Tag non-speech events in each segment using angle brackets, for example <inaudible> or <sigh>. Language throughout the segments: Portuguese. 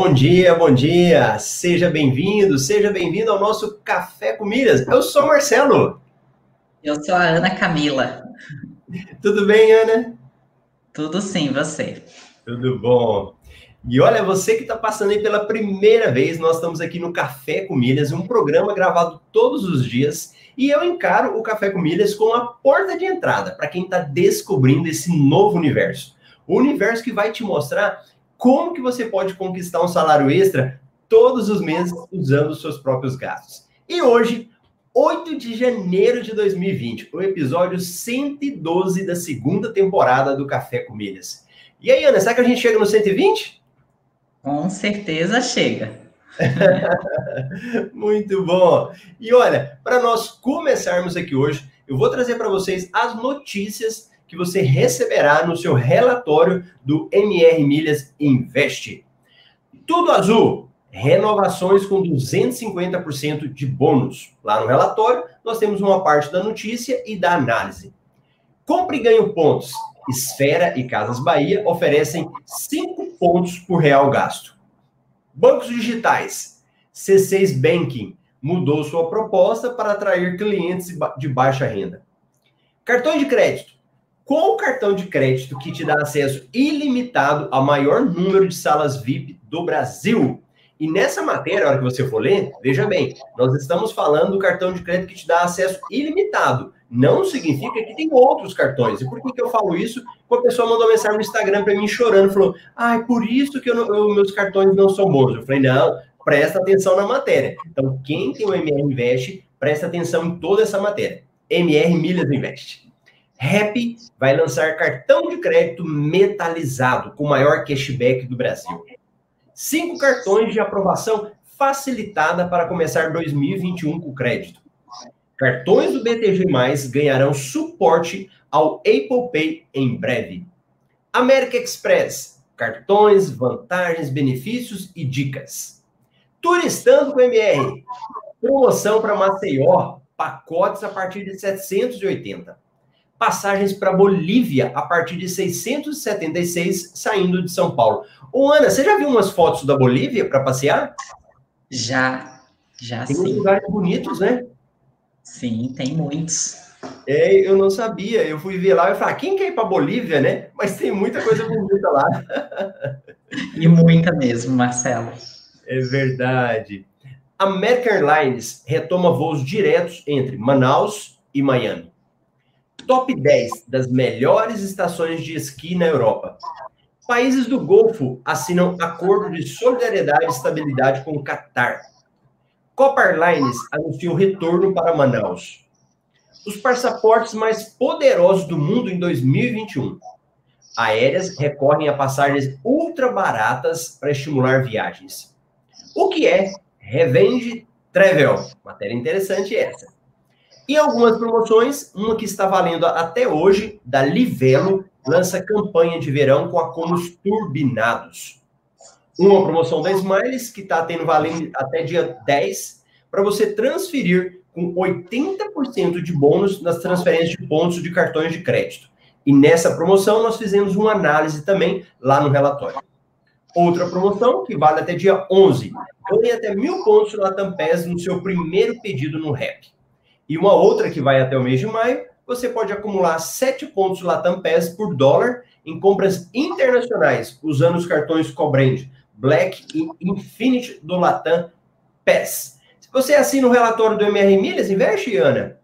Bom dia, bom dia. Seja bem-vindo, seja bem-vindo ao nosso Café com Milhas. Eu sou Marcelo. Eu sou a Ana Camila. Tudo bem, Ana? Tudo sim, você. Tudo bom. E olha, você que está passando aí pela primeira vez, nós estamos aqui no Café com Milhas, um programa gravado todos os dias. E eu encaro o Café com Milhas como a porta de entrada para quem está descobrindo esse novo universo. O universo que vai te mostrar como que você pode conquistar um salário extra todos os meses usando os seus próprios gastos. E hoje, 8 de janeiro de 2020, o episódio 112 da segunda temporada do Café com Milhas. E aí, Ana, será que a gente chega no 120? Com certeza chega. <laughs> Muito bom. E olha, para nós começarmos aqui hoje, eu vou trazer para vocês as notícias que você receberá no seu relatório do MR Milhas Invest. Tudo azul, renovações com 250% de bônus. Lá no relatório, nós temos uma parte da notícia e da análise. Compre e ganhe pontos. Esfera e Casas Bahia oferecem 5 pontos por real gasto. Bancos digitais. C6 Banking mudou sua proposta para atrair clientes de baixa renda. Cartões de crédito. Qual cartão de crédito que te dá acesso ilimitado ao maior número de salas VIP do Brasil? E nessa matéria, a hora que você for ler, veja bem, nós estamos falando do cartão de crédito que te dá acesso ilimitado. Não significa que tem outros cartões. E por que, que eu falo isso? Uma pessoa mandou mensagem no Instagram para mim chorando, falou: Ah, é por isso que eu não, eu, meus cartões não são bons. Eu falei: Não, presta atenção na matéria. Então, quem tem o MR Invest, presta atenção em toda essa matéria. MR Milhas Invest. Rap vai lançar cartão de crédito metalizado com maior cashback do Brasil. Cinco cartões de aprovação facilitada para começar 2021 com crédito. Cartões do BTG ganharão suporte ao Apple Pay em breve. América Express, cartões, vantagens, benefícios e dicas. Turistando com MR, promoção para Maceió, pacotes a partir de 780 passagens para Bolívia a partir de 676 saindo de São Paulo. Ô, Ana, você já viu umas fotos da Bolívia para passear? Já, já tem sim. Tem lugares bonitos, né? Sim, tem muitos. É, eu não sabia. Eu fui ver lá e falei, ah, quem quer ir para Bolívia, né? Mas tem muita coisa bonita lá. <laughs> e muita mesmo, Marcelo. É verdade. American Airlines retoma voos diretos entre Manaus e Miami top 10 das melhores estações de esqui na Europa. Países do Golfo assinam acordo de solidariedade e estabilidade com o Catar. Copa Airlines anuncia o retorno para Manaus. Os passaportes mais poderosos do mundo em 2021. Aéreas recorrem a passagens ultra baratas para estimular viagens. O que é Revenge Travel? Matéria interessante essa. E algumas promoções, uma que está valendo até hoje, da Livelo, lança campanha de verão com acomos turbinados. Uma promoção da Smiles, que está tendo valendo até dia 10, para você transferir com 80% de bônus nas transferências de pontos de cartões de crédito. E nessa promoção nós fizemos uma análise também lá no relatório. Outra promoção, que vale até dia 11, ganhe até mil pontos na Tampes no seu primeiro pedido no REP. E uma outra que vai até o mês de maio, você pode acumular 7 pontos Latam Pass por dólar em compras internacionais, usando os cartões Cobrand Black e Infinity do Latam Pass. Se você assina o relatório do MR Milhas, investe, Ana?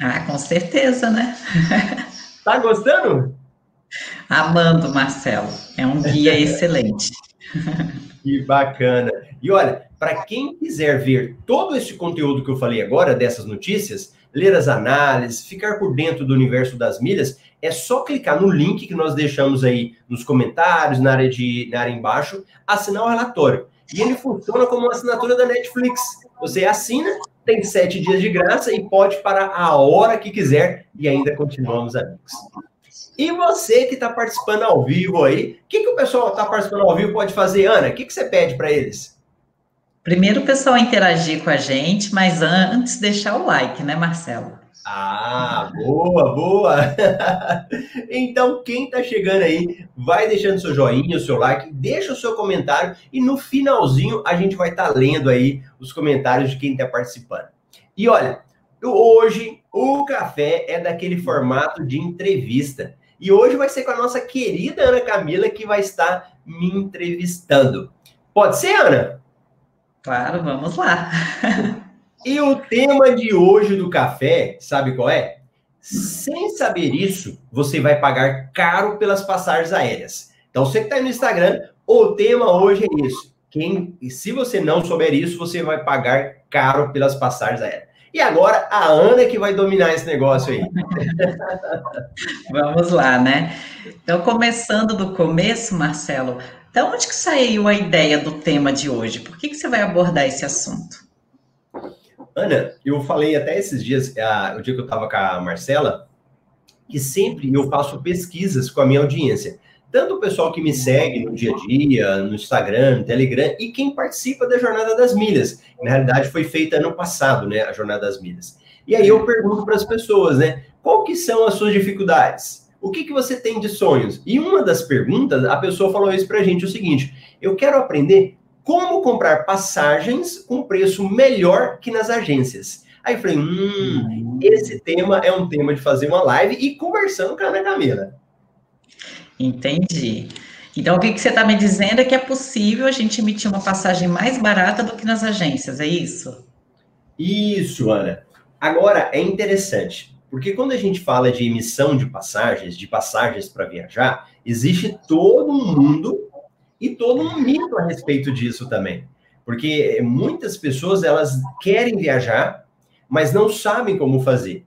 Ah, com certeza, né? <laughs> tá gostando? Amando, Marcelo. É um guia <laughs> excelente. Que bacana. E olha, para quem quiser ver todo esse conteúdo que eu falei agora, dessas notícias, ler as análises, ficar por dentro do universo das milhas, é só clicar no link que nós deixamos aí nos comentários, na área, de, na área embaixo, assinar o relatório. E ele funciona como uma assinatura da Netflix. Você assina, tem sete dias de graça e pode parar a hora que quiser e ainda continuamos amigos. E você que está participando ao vivo aí, o que, que o pessoal está participando ao vivo pode fazer, Ana? O que, que você pede para eles? Primeiro o pessoal interagir com a gente, mas antes deixar o like, né, Marcelo? Ah, boa, boa! <laughs> então, quem está chegando aí, vai deixando seu joinha, o seu like, deixa o seu comentário e no finalzinho a gente vai estar tá lendo aí os comentários de quem está participando. E olha, hoje o café é daquele formato de entrevista. E hoje vai ser com a nossa querida Ana Camila que vai estar me entrevistando. Pode ser, Ana? Claro, vamos lá. <laughs> E o tema de hoje do café, sabe qual é? Sem saber isso, você vai pagar caro pelas passagens aéreas. Então, você que está aí no Instagram, o tema hoje é isso. Quem, se você não souber isso, você vai pagar caro pelas passagens aéreas. E agora a Ana que vai dominar esse negócio aí. <laughs> Vamos lá, né? Então, começando do começo, Marcelo, de onde que saiu a ideia do tema de hoje? Por que, que você vai abordar esse assunto? Ana, eu falei até esses dias, o dia que eu estava com a Marcela, que sempre eu faço pesquisas com a minha audiência. Tanto o pessoal que me segue no dia a dia, no Instagram, no Telegram, e quem participa da Jornada das Milhas. Na realidade, foi feita ano passado, né, a Jornada das Milhas. E aí eu pergunto para as pessoas, né, qual que são as suas dificuldades? O que, que você tem de sonhos? E uma das perguntas, a pessoa falou isso para a gente, o seguinte, eu quero aprender como comprar passagens com preço melhor que nas agências. Aí eu falei, hum, esse tema é um tema de fazer uma live e conversando com a Ana Camila. Entendi. Então, o que, que você está me dizendo é que é possível a gente emitir uma passagem mais barata do que nas agências, é isso? Isso, Ana. Agora, é interessante, porque quando a gente fala de emissão de passagens, de passagens para viajar, existe todo um mundo e todo um mito a respeito disso também. Porque muitas pessoas elas querem viajar, mas não sabem como fazer.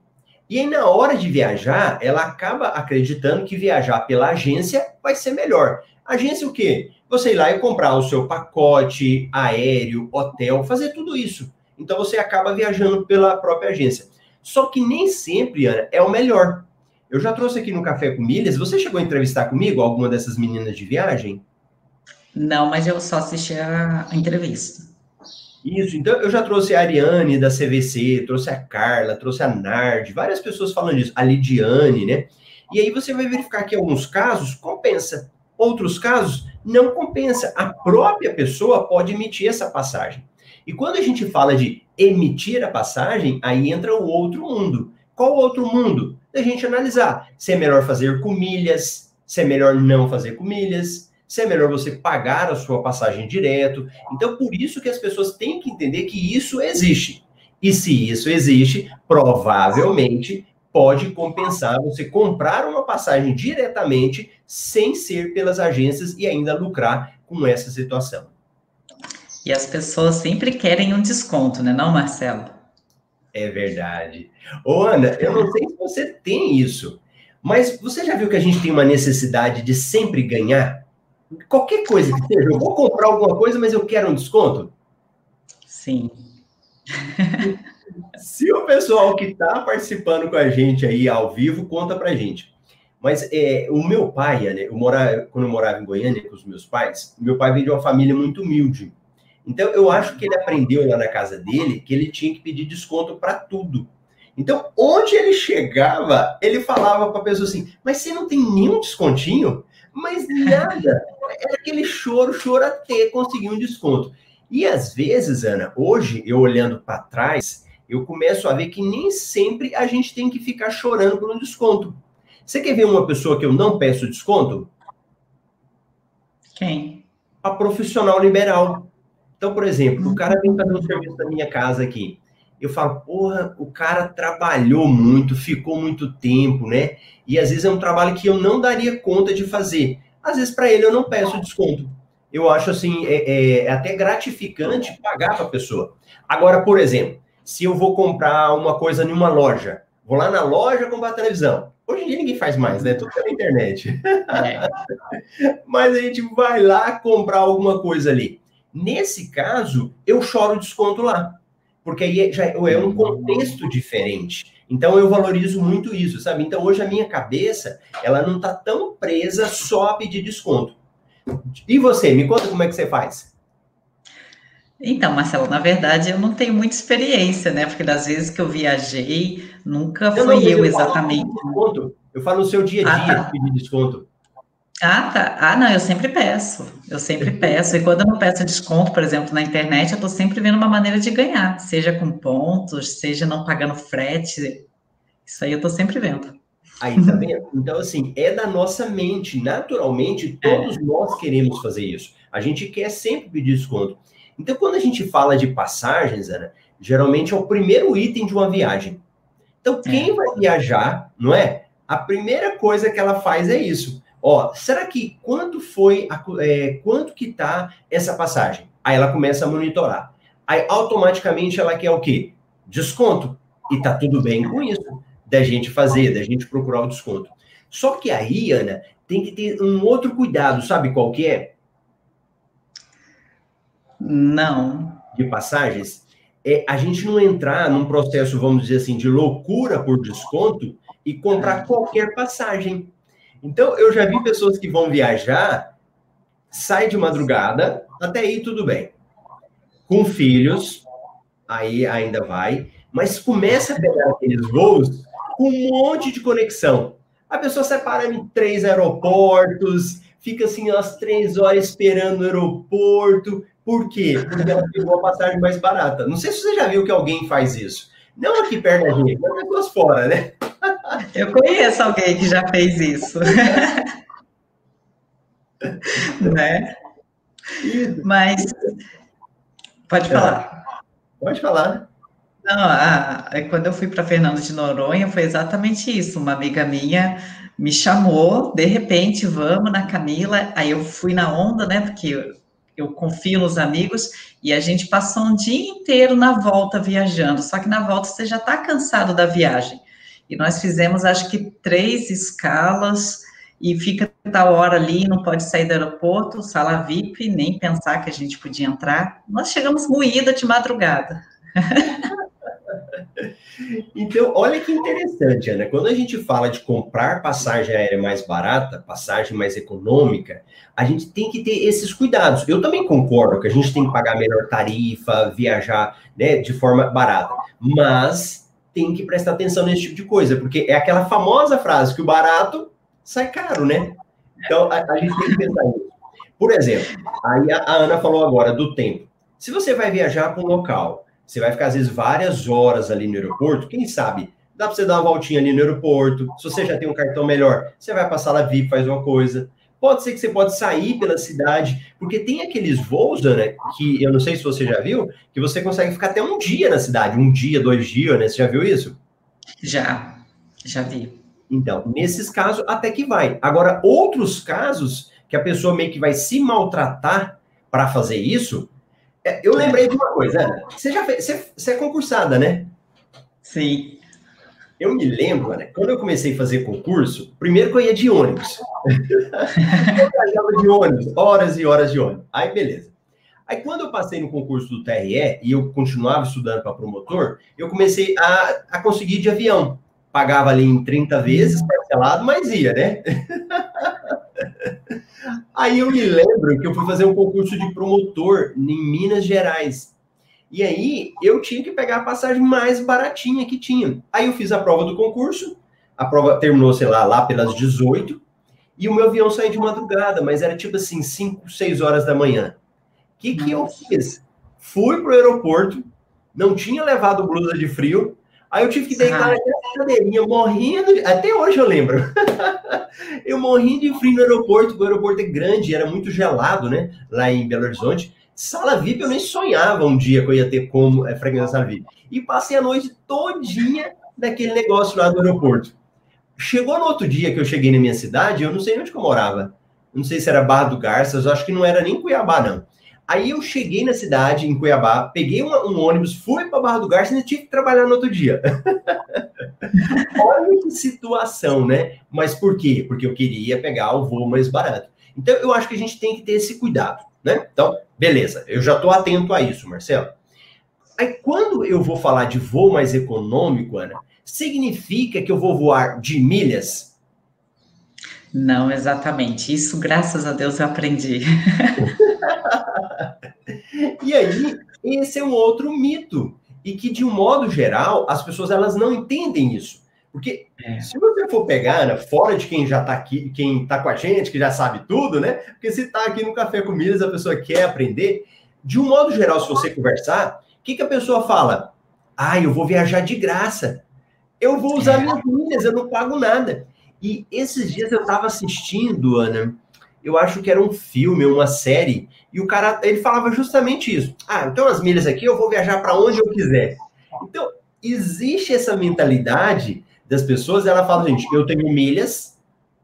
E aí, na hora de viajar, ela acaba acreditando que viajar pela agência vai ser melhor. Agência o quê? Você ir lá e comprar o seu pacote aéreo, hotel, fazer tudo isso. Então você acaba viajando pela própria agência. Só que nem sempre, Ana, é o melhor. Eu já trouxe aqui no Café com Milhas. Você chegou a entrevistar comigo alguma dessas meninas de viagem? Não, mas eu só assisti a, a entrevista. Isso, então eu já trouxe a Ariane da CVC, trouxe a Carla, trouxe a Nard, várias pessoas falando disso, a Lidiane, né? E aí você vai verificar que alguns casos compensa, outros casos não compensa. A própria pessoa pode emitir essa passagem. E quando a gente fala de emitir a passagem, aí entra o outro mundo. Qual outro mundo? Da gente analisar se é melhor fazer com milhas, se é melhor não fazer com milhas, se é melhor você pagar a sua passagem direto. Então, por isso que as pessoas têm que entender que isso existe. E se isso existe, provavelmente pode compensar você comprar uma passagem diretamente sem ser pelas agências e ainda lucrar com essa situação. E as pessoas sempre querem um desconto, né, não, Marcelo? É verdade. Ô, Ana, eu não sei se você tem isso, mas você já viu que a gente tem uma necessidade de sempre ganhar? qualquer coisa que seja, eu vou comprar alguma coisa, mas eu quero um desconto? Sim. <laughs> Se o pessoal que está participando com a gente aí ao vivo, conta pra gente. Mas é, o meu pai, né, eu morava, quando eu morava em Goiânia com os meus pais, meu pai veio de uma família muito humilde. Então, eu acho que ele aprendeu lá na casa dele que ele tinha que pedir desconto para tudo. Então, onde ele chegava, ele falava para a pessoa assim: Mas você não tem nenhum descontinho? Mas nada. Era aquele choro, choro até conseguir um desconto. E às vezes, Ana, hoje, eu olhando para trás, eu começo a ver que nem sempre a gente tem que ficar chorando por um desconto. Você quer ver uma pessoa que eu não peço desconto? Quem? A profissional liberal. Então, por exemplo, o cara vem fazer um serviço na minha casa aqui eu falo, porra, o cara trabalhou muito, ficou muito tempo, né? E às vezes é um trabalho que eu não daria conta de fazer. Às vezes, para ele, eu não peço desconto. Eu acho assim, é, é, é até gratificante pagar para a pessoa. Agora, por exemplo, se eu vou comprar uma coisa em uma loja, vou lá na loja comprar televisão. Hoje em dia ninguém faz mais, né? Tudo pela internet. É. <laughs> Mas a gente vai lá comprar alguma coisa ali. Nesse caso, eu choro desconto lá porque aí já é um contexto diferente. Então eu valorizo muito isso, sabe? Então hoje a minha cabeça, ela não está tão presa só a pedir desconto. E você, me conta como é que você faz? Então, Marcelo, na verdade eu não tenho muita experiência, né? Porque das vezes que eu viajei, nunca fui eu, eu exatamente. Falo eu falo no seu dia a dia ah, tá. pedir desconto. Ah, tá. Ah, não, eu sempre peço. Eu sempre <laughs> peço. E quando eu não peço desconto, por exemplo, na internet, eu estou sempre vendo uma maneira de ganhar, seja com pontos, seja não pagando frete. Isso aí eu estou sempre vendo. Aí, tá vendo? Então, assim, é da nossa mente. Naturalmente, todos é. nós queremos fazer isso. A gente quer sempre pedir desconto. Então, quando a gente fala de passagens, Ana, geralmente é o primeiro item de uma viagem. Então, quem é. vai viajar, não é? A primeira coisa que ela faz é isso. Ó, será que quanto foi, a, é, quanto que tá essa passagem? Aí ela começa a monitorar. Aí automaticamente ela quer o quê? Desconto. E tá tudo bem com isso, da gente fazer, da gente procurar o desconto. Só que aí, Ana, tem que ter um outro cuidado, sabe qual que é? Não. De passagens? É a gente não entrar num processo, vamos dizer assim, de loucura por desconto e comprar é. qualquer passagem. Então, eu já vi pessoas que vão viajar, sai de madrugada, até aí tudo bem. Com filhos, aí ainda vai, mas começa a pegar aqueles voos com um monte de conexão. A pessoa separa em três aeroportos, fica assim umas três horas esperando no aeroporto. Por quê? Porque ela pegou a passagem mais barata. Não sei se você já viu que alguém faz isso. Não aqui perto da gente, mas pessoas fora, né? Eu conheço alguém que já fez isso. <laughs> né? Mas pode falar. Pode falar. Não, a, quando eu fui para Fernando de Noronha foi exatamente isso. Uma amiga minha me chamou, de repente, vamos na Camila. Aí eu fui na onda, né? Porque eu confio nos amigos, e a gente passou um dia inteiro na volta viajando, só que na volta você já está cansado da viagem. E nós fizemos, acho que, três escalas, e fica tal hora ali, não pode sair do aeroporto, sala VIP, nem pensar que a gente podia entrar. Nós chegamos moída de madrugada. <laughs> Então, olha que interessante, Ana. Quando a gente fala de comprar passagem aérea mais barata, passagem mais econômica, a gente tem que ter esses cuidados. Eu também concordo que a gente tem que pagar melhor tarifa, viajar né, de forma barata, mas tem que prestar atenção nesse tipo de coisa, porque é aquela famosa frase que o barato sai caro, né? Então, a, a gente tem que pensar nisso. Por exemplo, aí a, a Ana falou agora do tempo. Se você vai viajar para um local você vai ficar, às vezes, várias horas ali no aeroporto. Quem sabe? Dá para você dar uma voltinha ali no aeroporto. Se você já tem um cartão melhor, você vai passar lá VIP, faz uma coisa. Pode ser que você pode sair pela cidade, porque tem aqueles voos, né, que eu não sei se você já viu, que você consegue ficar até um dia na cidade, um dia, dois dias, né? Você já viu isso? Já, já vi. Então, nesses casos, até que vai. Agora, outros casos que a pessoa meio que vai se maltratar para fazer isso, é, eu lembrei de uma coisa. Você já fez, você, você é concursada, né? Sim. Eu me lembro, né, quando eu comecei a fazer concurso, primeiro que eu ia de ônibus. <laughs> eu ia de ônibus, horas e horas de ônibus. Aí, beleza. Aí, quando eu passei no concurso do TRE e eu continuava estudando para promotor, eu comecei a, a conseguir de avião. Pagava ali em 30 vezes, parcelado, mas ia, né? <laughs> Aí eu me lembro que eu fui fazer um concurso de promotor em Minas Gerais. E aí eu tinha que pegar a passagem mais baratinha que tinha. Aí eu fiz a prova do concurso, a prova terminou, sei lá, lá pelas 18, e o meu avião saiu de madrugada, mas era tipo assim, 5, 6 horas da manhã. O que, que eu fiz? Fui pro aeroporto, não tinha levado blusa de frio, Aí eu tive que deitar ah. naquela cadeirinha, morrendo. De... Até hoje eu lembro. <laughs> eu morri de frio no aeroporto, porque o aeroporto é grande, era muito gelado, né? Lá em Belo Horizonte. Sala VIP eu nem sonhava um dia que eu ia ter como é, frequência sala VIP. E passei a noite todinha naquele negócio lá do aeroporto. Chegou no outro dia que eu cheguei na minha cidade, eu não sei onde que eu morava. Não sei se era Barra do Garças, eu acho que não era nem Cuiabá, não. Aí eu cheguei na cidade, em Cuiabá, peguei um, um ônibus, fui para Barra do Garça e tive que trabalhar no outro dia. <laughs> Olha que situação, né? Mas por quê? Porque eu queria pegar o voo mais barato. Então, eu acho que a gente tem que ter esse cuidado, né? Então, beleza, eu já estou atento a isso, Marcelo. Aí, quando eu vou falar de voo mais econômico, Ana, significa que eu vou voar de milhas? Não, exatamente. Isso, graças a Deus, eu aprendi. <laughs> e aí, esse é um outro mito. E que, de um modo geral, as pessoas elas não entendem isso. Porque é. se você for pegar, Ana, fora de quem já está aqui, quem está com a gente, que já sabe tudo, né? Porque se está aqui no Café com Milhas, a pessoa quer aprender. De um modo geral, se você conversar, o que, que a pessoa fala? Ah, eu vou viajar de graça. Eu vou usar é. minhas milhas, eu não pago nada. E esses dias eu estava assistindo, Ana, eu acho que era um filme, uma série, e o cara, ele falava justamente isso. Ah, então as milhas aqui eu vou viajar para onde eu quiser. Então, existe essa mentalidade das pessoas, ela fala, gente, eu tenho milhas,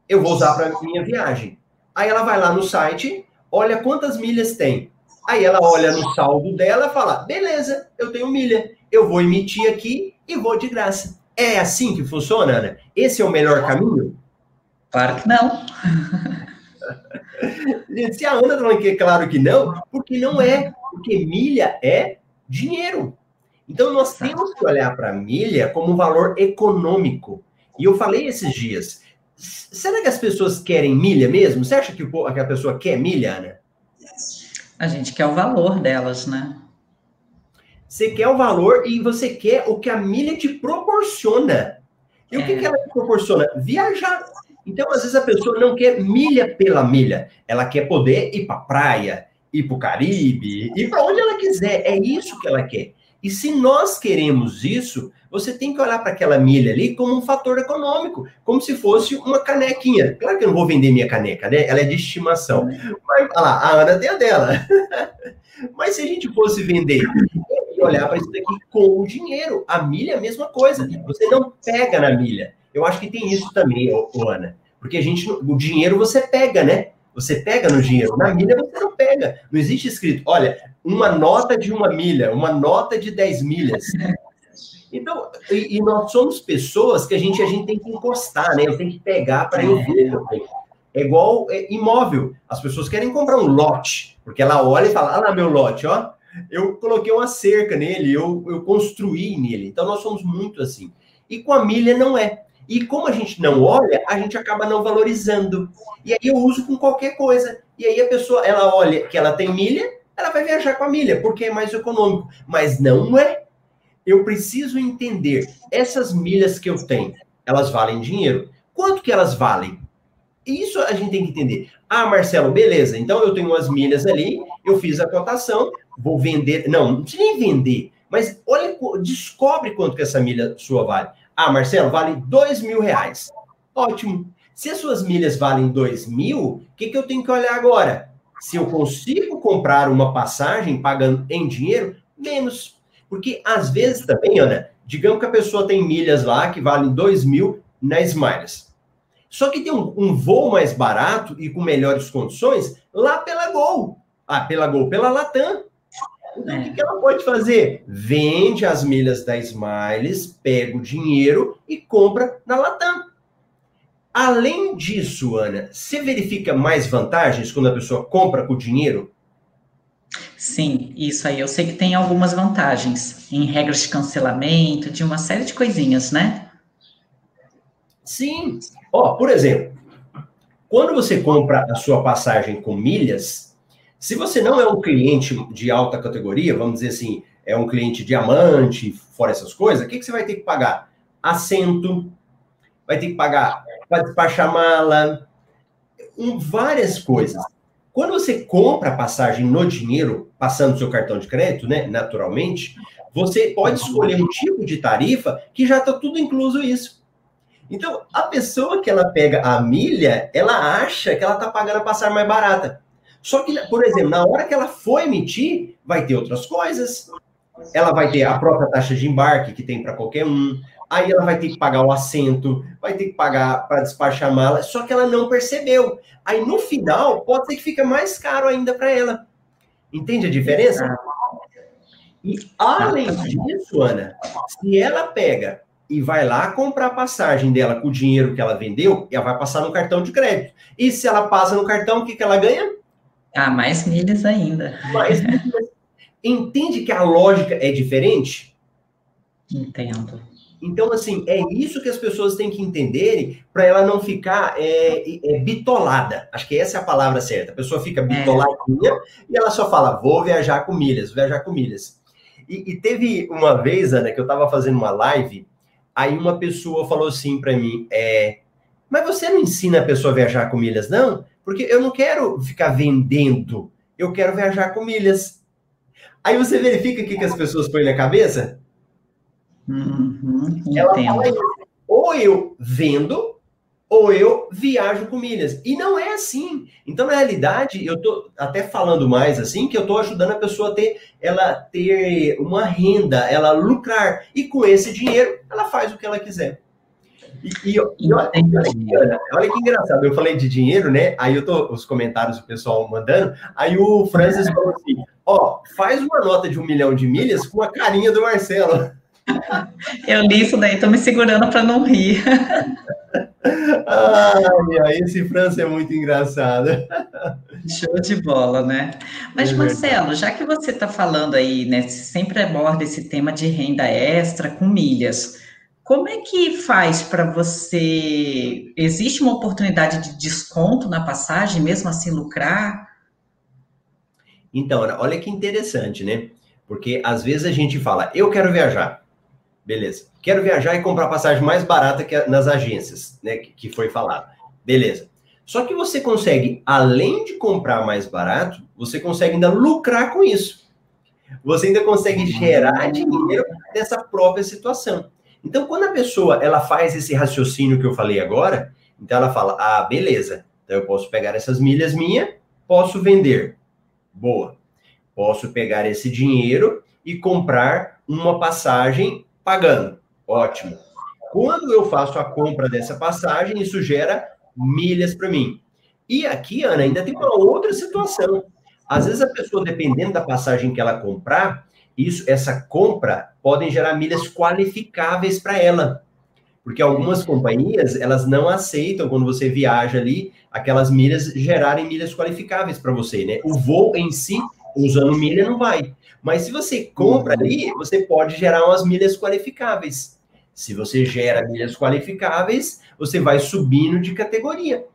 eu vou usar para minha viagem. Aí ela vai lá no site, olha quantas milhas tem. Aí ela olha no saldo dela e fala: beleza, eu tenho milha, eu vou emitir aqui e vou de graça. É assim que funciona, Ana? Esse é o melhor caminho? Claro que não. <laughs> Se a Ana falando que é claro que não, porque não é. Porque milha é dinheiro. Então, nós temos que olhar para a milha como um valor econômico. E eu falei esses dias, será que as pessoas querem milha mesmo? Você acha que, o, que a pessoa quer milha, Ana? A gente quer o valor delas, né? Você quer o valor e você quer o que a milha te proporciona. E é. o que, é. que ela te proporciona? Viajar. Então, às vezes, a pessoa não quer milha pela milha. Ela quer poder ir para praia, ir para o Caribe, ir para onde ela quiser. É isso que ela quer. E se nós queremos isso, você tem que olhar para aquela milha ali como um fator econômico, como se fosse uma canequinha. Claro que eu não vou vender minha caneca, né? Ela é de estimação. Mas, olha lá, a Ana tem a dela. <laughs> Mas se a gente fosse vender e olhar para isso daqui com o dinheiro, a milha é a mesma coisa. Você não pega na milha. Eu acho que tem isso também, Ana. Porque a gente, o dinheiro você pega, né? Você pega no dinheiro. Na milha você não pega. Não existe escrito, olha, uma nota de uma milha, uma nota de 10 milhas. Então, e, e, nós somos pessoas que a gente, a gente tem que encostar, né? Eu tenho que pegar para eu ver É igual é, imóvel. As pessoas querem comprar um lote, porque ela olha e fala: ah lá, meu lote, ó. Eu coloquei uma cerca nele, eu, eu construí nele. Então, nós somos muito assim. E com a milha não é. E como a gente não olha, a gente acaba não valorizando. E aí eu uso com qualquer coisa. E aí a pessoa, ela olha que ela tem milha, ela vai viajar com a milha, porque é mais econômico. Mas não é. Eu preciso entender, essas milhas que eu tenho, elas valem dinheiro. Quanto que elas valem? Isso a gente tem que entender. Ah, Marcelo, beleza. Então eu tenho umas milhas ali, eu fiz a cotação, vou vender. Não, não precisa nem vender. Mas olha, descobre quanto que essa milha sua vale. Ah, Marcelo, vale dois mil reais. Ótimo. Se as suas milhas valem dois mil, o que, que eu tenho que olhar agora? Se eu consigo comprar uma passagem pagando em dinheiro, menos. Porque às vezes também, Ana, digamos que a pessoa tem milhas lá que valem dois mil na Smiles. Só que tem um, um, voo mais barato e com melhores condições lá pela Gol. Ah, pela Gol, pela Latam. Então, o que, que ela pode fazer? Vende as milhas da Smiles, pega o dinheiro e compra na Latam. Além disso, Ana, você verifica mais vantagens quando a pessoa compra com dinheiro? Sim, isso aí. Eu sei que tem algumas vantagens em regras de cancelamento, de uma série de coisinhas, né? Sim. Ó, por exemplo, quando você compra a sua passagem com milhas, se você não é um cliente de alta categoria, vamos dizer assim, é um cliente diamante, fora essas coisas, o que, que você vai ter que pagar? Assento, vai ter que pagar para despachar mala, um, várias coisas. Quando você compra a passagem no dinheiro, passando seu cartão de crédito, né, naturalmente, você pode escolher um tipo de tarifa que já está tudo incluso isso. Então, a pessoa que ela pega a milha, ela acha que ela está pagando a passagem mais barata. Só que, por exemplo, na hora que ela for emitir, vai ter outras coisas. Ela vai ter a própria taxa de embarque que tem para qualquer um. Aí ela vai ter que pagar o assento, vai ter que pagar para despachar a mala, só que ela não percebeu. Aí no final, pode ser que fique mais caro ainda para ela. Entende a diferença? E além disso, Ana, se ela pega e vai lá comprar a passagem dela com o dinheiro que ela vendeu, ela vai passar no cartão de crédito. E se ela passa no cartão, o que, que ela ganha? Ah, mais milhas ainda. Mais milhas. Entende que a lógica é diferente? Entendo. Então, assim, é isso que as pessoas têm que entenderem para ela não ficar é, é, bitolada. Acho que essa é a palavra certa. A pessoa fica é. bitoladinha é. e ela só fala, vou viajar com milhas, vou viajar com milhas. E, e teve uma vez, Ana, que eu estava fazendo uma live, aí uma pessoa falou assim para mim, é, mas você não ensina a pessoa a viajar com milhas, não? Porque eu não quero ficar vendendo, eu quero viajar com milhas. Aí você verifica o que, que as pessoas põem na cabeça? Uhum, Ela fala ou eu vendo, ou eu viajo com milhas. E não é assim. Então, na realidade, eu tô até falando mais assim, que eu tô ajudando a pessoa a ter, ela ter uma renda, ela lucrar. E com esse dinheiro, ela faz o que ela quiser. E, e, e olha, olha, olha, que engraçado, eu falei de dinheiro, né? Aí eu tô, os comentários do pessoal mandando, aí o Francis falou assim: ó, faz uma nota de um milhão de milhas com a carinha do Marcelo. <laughs> Eu li isso daí, tô me segurando para não rir. <laughs> Ai, esse França é muito engraçado. <laughs> Show de bola, né? Mas, é Marcelo, já que você está falando aí, né, sempre aborda esse tema de renda extra com milhas, como é que faz para você? Existe uma oportunidade de desconto na passagem, mesmo assim lucrar? Então, olha que interessante, né? Porque às vezes a gente fala, eu quero viajar. Beleza. Quero viajar e comprar passagem mais barata que nas agências, né? Que foi falado. Beleza. Só que você consegue, além de comprar mais barato, você consegue ainda lucrar com isso. Você ainda consegue gerar dinheiro dessa própria situação. Então, quando a pessoa ela faz esse raciocínio que eu falei agora, então ela fala: ah, beleza, então eu posso pegar essas milhas minhas, posso vender. Boa. Posso pegar esse dinheiro e comprar uma passagem pagando. Ótimo. Quando eu faço a compra dessa passagem, isso gera milhas para mim. E aqui, Ana, ainda tem uma outra situação. Às vezes a pessoa, dependendo da passagem que ela comprar, isso, essa compra podem gerar milhas qualificáveis para ela. Porque algumas companhias, elas não aceitam quando você viaja ali, aquelas milhas gerarem milhas qualificáveis para você, né? O voo em si, usando milha, não vai. Mas se você compra uhum. ali, você pode gerar umas milhas qualificáveis. Se você gera milhas qualificáveis, você vai subindo de categoria.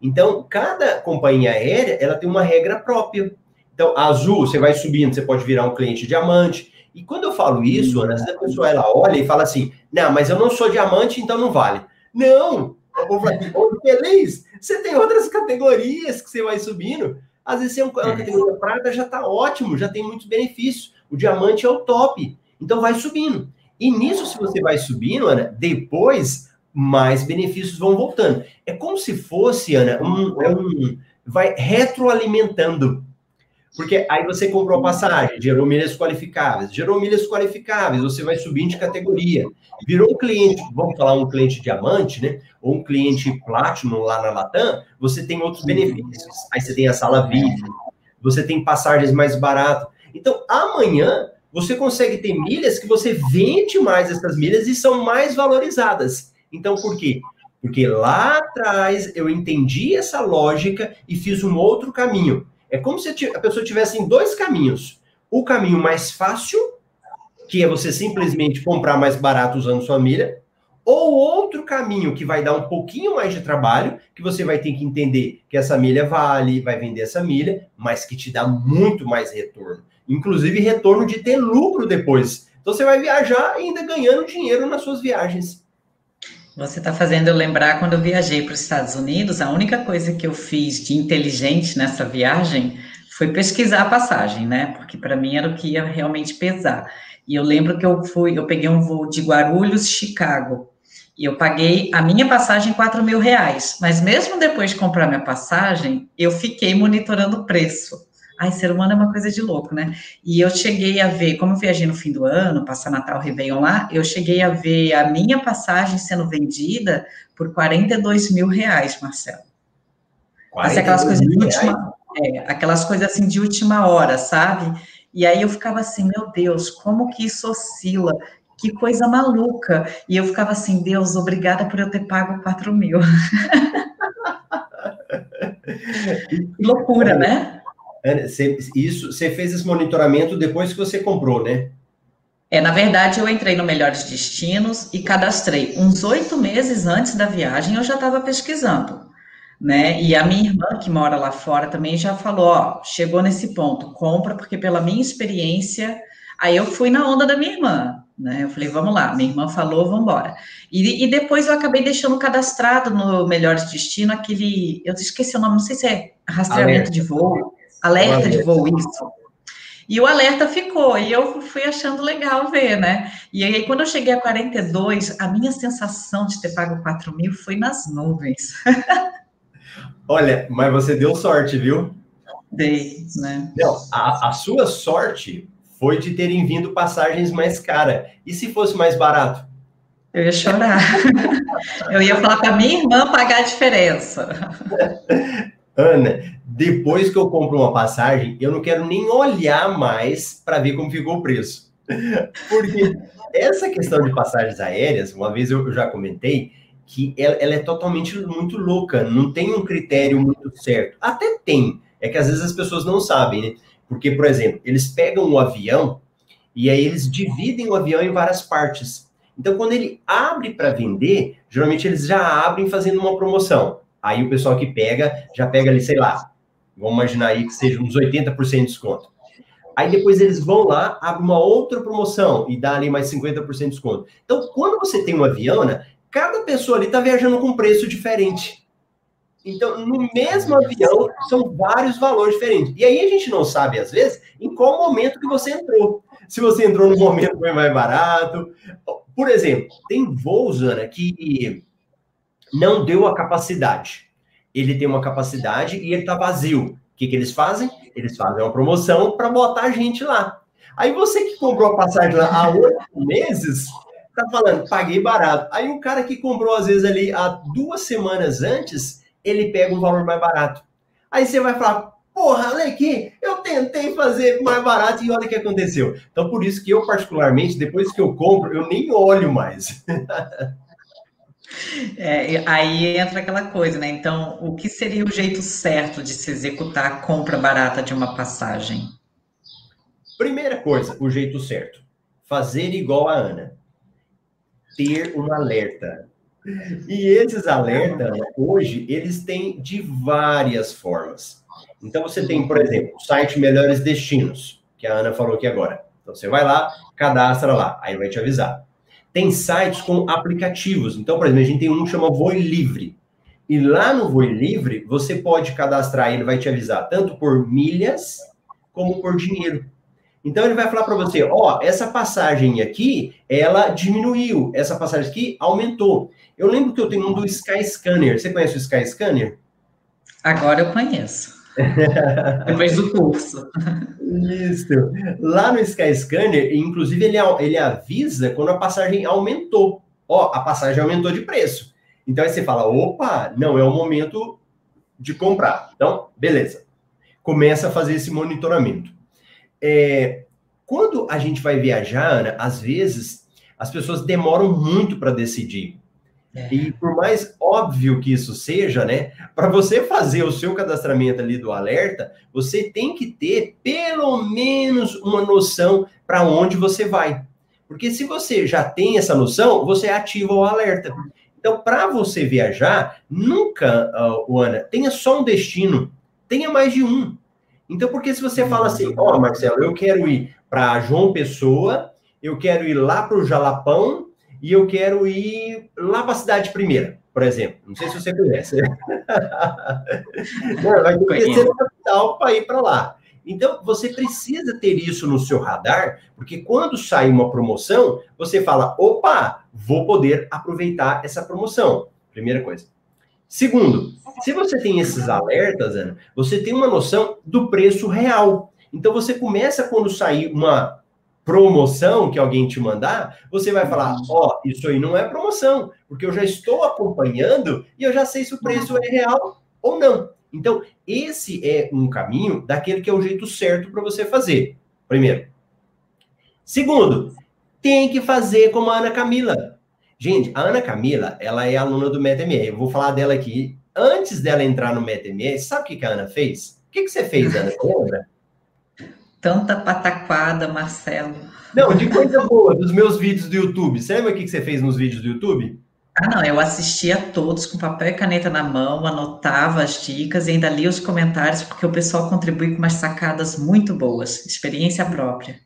Então, cada companhia aérea, ela tem uma regra própria. Então, Azul, você vai subindo, você pode virar um cliente diamante. E quando eu falo isso, Ana, a pessoa ela olha e fala assim: "Não, mas eu não sou diamante, então não vale". Não! Eu vou falar, feliz, você tem outras categorias que você vai subindo. Às vezes, se é uma é. categoria prata, já está ótimo, já tem muitos benefícios. O diamante é o top. Então, vai subindo. E nisso, se você vai subindo, Ana, depois, mais benefícios vão voltando. É como se fosse, Ana, um, é um vai retroalimentando. Porque aí você comprou a passagem, gerou milhas qualificáveis, gerou milhas qualificáveis, você vai subindo de categoria. Virou um cliente, vamos falar um cliente diamante, né? Ou um cliente platinum lá na Latam, você tem outros benefícios. Aí você tem a sala VIP, você tem passagens mais baratas. Então, amanhã, você consegue ter milhas que você vende mais essas milhas e são mais valorizadas. Então, por quê? Porque lá atrás eu entendi essa lógica e fiz um outro caminho. É como se a pessoa tivesse em dois caminhos. O caminho mais fácil, que é você simplesmente comprar mais barato usando sua milha, ou outro caminho que vai dar um pouquinho mais de trabalho, que você vai ter que entender que essa milha vale, vai vender essa milha, mas que te dá muito mais retorno. Inclusive retorno de ter lucro depois. Então você vai viajar ainda ganhando dinheiro nas suas viagens. Você está fazendo eu lembrar quando eu viajei para os Estados Unidos, a única coisa que eu fiz de inteligente nessa viagem foi pesquisar a passagem, né? Porque para mim era o que ia realmente pesar. E eu lembro que eu fui, eu peguei um voo de Guarulhos, Chicago, e eu paguei a minha passagem quatro mil reais. Mas mesmo depois de comprar minha passagem, eu fiquei monitorando o preço. Ai, ser humano é uma coisa de louco, né? E eu cheguei a ver, como eu viajei no fim do ano, passar Natal, Réveillon lá, eu cheguei a ver a minha passagem sendo vendida por 42 mil reais, Marcelo. Assim, aquelas coisas de última, é, aquelas coisas assim de última hora, sabe? E aí eu ficava assim, meu Deus, como que isso oscila? Que coisa maluca. E eu ficava assim, Deus, obrigada por eu ter pago 4 mil. <laughs> que loucura, né? Você, isso, você fez esse monitoramento depois que você comprou, né? É, na verdade, eu entrei no Melhores Destinos e cadastrei uns oito meses antes da viagem, eu já estava pesquisando, né? E a minha irmã, que mora lá fora, também já falou, ó, chegou nesse ponto, compra, porque pela minha experiência, aí eu fui na onda da minha irmã, né? Eu falei, vamos lá, minha irmã falou, vamos embora. E, e depois eu acabei deixando cadastrado no Melhores Destino aquele, eu esqueci o nome, não sei se é rastreamento alerta. de voo, alerta, de voo, isso. E o alerta ficou, e eu fui achando legal ver, né? E aí, quando eu cheguei a 42, a minha sensação de ter pago 4 mil foi nas nuvens. <laughs> Olha, mas você deu sorte, viu? Dei, né? Não, a, a sua sorte foi de terem vindo passagens mais caras. E se fosse mais barato? Eu ia chorar. <laughs> eu ia falar para minha irmã pagar a diferença. <laughs> Ana, depois que eu compro uma passagem, eu não quero nem olhar mais para ver como ficou o preço. <laughs> Porque essa questão de passagens aéreas, uma vez eu já comentei, que ela, ela, é totalmente muito louca, não tem um critério muito certo. Até tem, é que às vezes as pessoas não sabem, né? Porque, por exemplo, eles pegam o avião e aí eles dividem o avião em várias partes. Então, quando ele abre para vender, geralmente eles já abrem fazendo uma promoção. Aí o pessoal que pega, já pega ali, sei lá, vamos imaginar aí que seja uns 80% de desconto. Aí depois eles vão lá, abrem uma outra promoção e dá ali mais 50% de desconto. Então, quando você tem um avião, né, cada pessoa ali está viajando com um preço diferente. Então, no mesmo avião, são vários valores diferentes. E aí a gente não sabe, às vezes, em qual momento que você entrou. Se você entrou no momento mais barato. Por exemplo, tem voos, Ana, que não deu a capacidade. Ele tem uma capacidade e ele está vazio. O que, que eles fazem? Eles fazem uma promoção para botar a gente lá. Aí você que comprou a passagem lá há oito meses, tá falando, paguei barato. Aí o cara que comprou, às vezes, ali há duas semanas antes, ele pega um valor mais barato. Aí você vai falar, porra, aqui, eu tentei fazer mais barato e olha o que aconteceu. Então, por isso que eu, particularmente, depois que eu compro, eu nem olho mais. <laughs> É, aí entra aquela coisa, né? Então, o que seria o jeito certo de se executar a compra barata de uma passagem? Primeira coisa, o jeito certo. Fazer igual a Ana. Ter um alerta. E esses alertas, hoje, eles têm de várias formas. Então, você tem, por exemplo, o site Melhores Destinos, que a Ana falou aqui agora. Então, você vai lá, cadastra lá, aí vai te avisar. Tem sites com aplicativos. Então, por exemplo, a gente tem um que chama Voe Livre. E lá no Voe Livre, você pode cadastrar, ele vai te avisar tanto por milhas como por dinheiro. Então ele vai falar para você, ó, oh, essa passagem aqui, ela diminuiu, essa passagem aqui aumentou. Eu lembro que eu tenho um do Sky Scanner. Você conhece o Sky Scanner? Agora eu conheço. Depois do curso. Isso. Lá no Sky Scanner, inclusive, ele, ele avisa quando a passagem aumentou. Ó, a passagem aumentou de preço. Então aí você fala: opa, não é o momento de comprar. Então, beleza. Começa a fazer esse monitoramento. É, quando a gente vai viajar, Ana, às vezes as pessoas demoram muito para decidir. É. E por mais óbvio que isso seja, né? Para você fazer o seu cadastramento ali do alerta, você tem que ter pelo menos uma noção para onde você vai. Porque se você já tem essa noção, você ativa o alerta. Então, para você viajar, nunca, uh, Ana, tenha só um destino, tenha mais de um. Então, porque se você fala assim, ó, oh, Marcelo, eu quero ir para João Pessoa, eu quero ir lá para o Jalapão e eu quero ir lá para a cidade primeira, por exemplo. Não sei se você conhece. Não, <laughs> vai ter que ser capital para ir para lá. Então, você precisa ter isso no seu radar, porque quando sai uma promoção, você fala: opa, vou poder aproveitar essa promoção. Primeira coisa. Segundo, se você tem esses alertas, Ana, você tem uma noção do preço real. Então você começa quando sair uma promoção que alguém te mandar, você vai falar: ó, oh, isso aí não é promoção, porque eu já estou acompanhando e eu já sei se o preço é real ou não. Então, esse é um caminho daquele que é o jeito certo para você fazer. Primeiro. Segundo, tem que fazer como a Ana Camila. Gente, a Ana Camila, ela é aluna do MetaMR. Eu vou falar dela aqui. Antes dela entrar no MetaMR, sabe o que, a Ana fez? O que, que você fez, Ana? Você lembra? Tanta pataquada, Marcelo. Não, de coisa boa, dos meus vídeos do YouTube. Você lembra o que você fez nos vídeos do YouTube? Ah, não, eu assistia todos com papel e caneta na mão, anotava as dicas e ainda lia os comentários, porque o pessoal contribui com umas sacadas muito boas, experiência própria.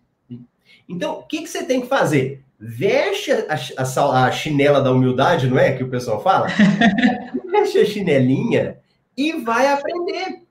Então, o que, que você tem que fazer? Veste a, a, a, chinela da humildade, não é que o pessoal fala? <laughs> Veste a chinelinha e vai aprender.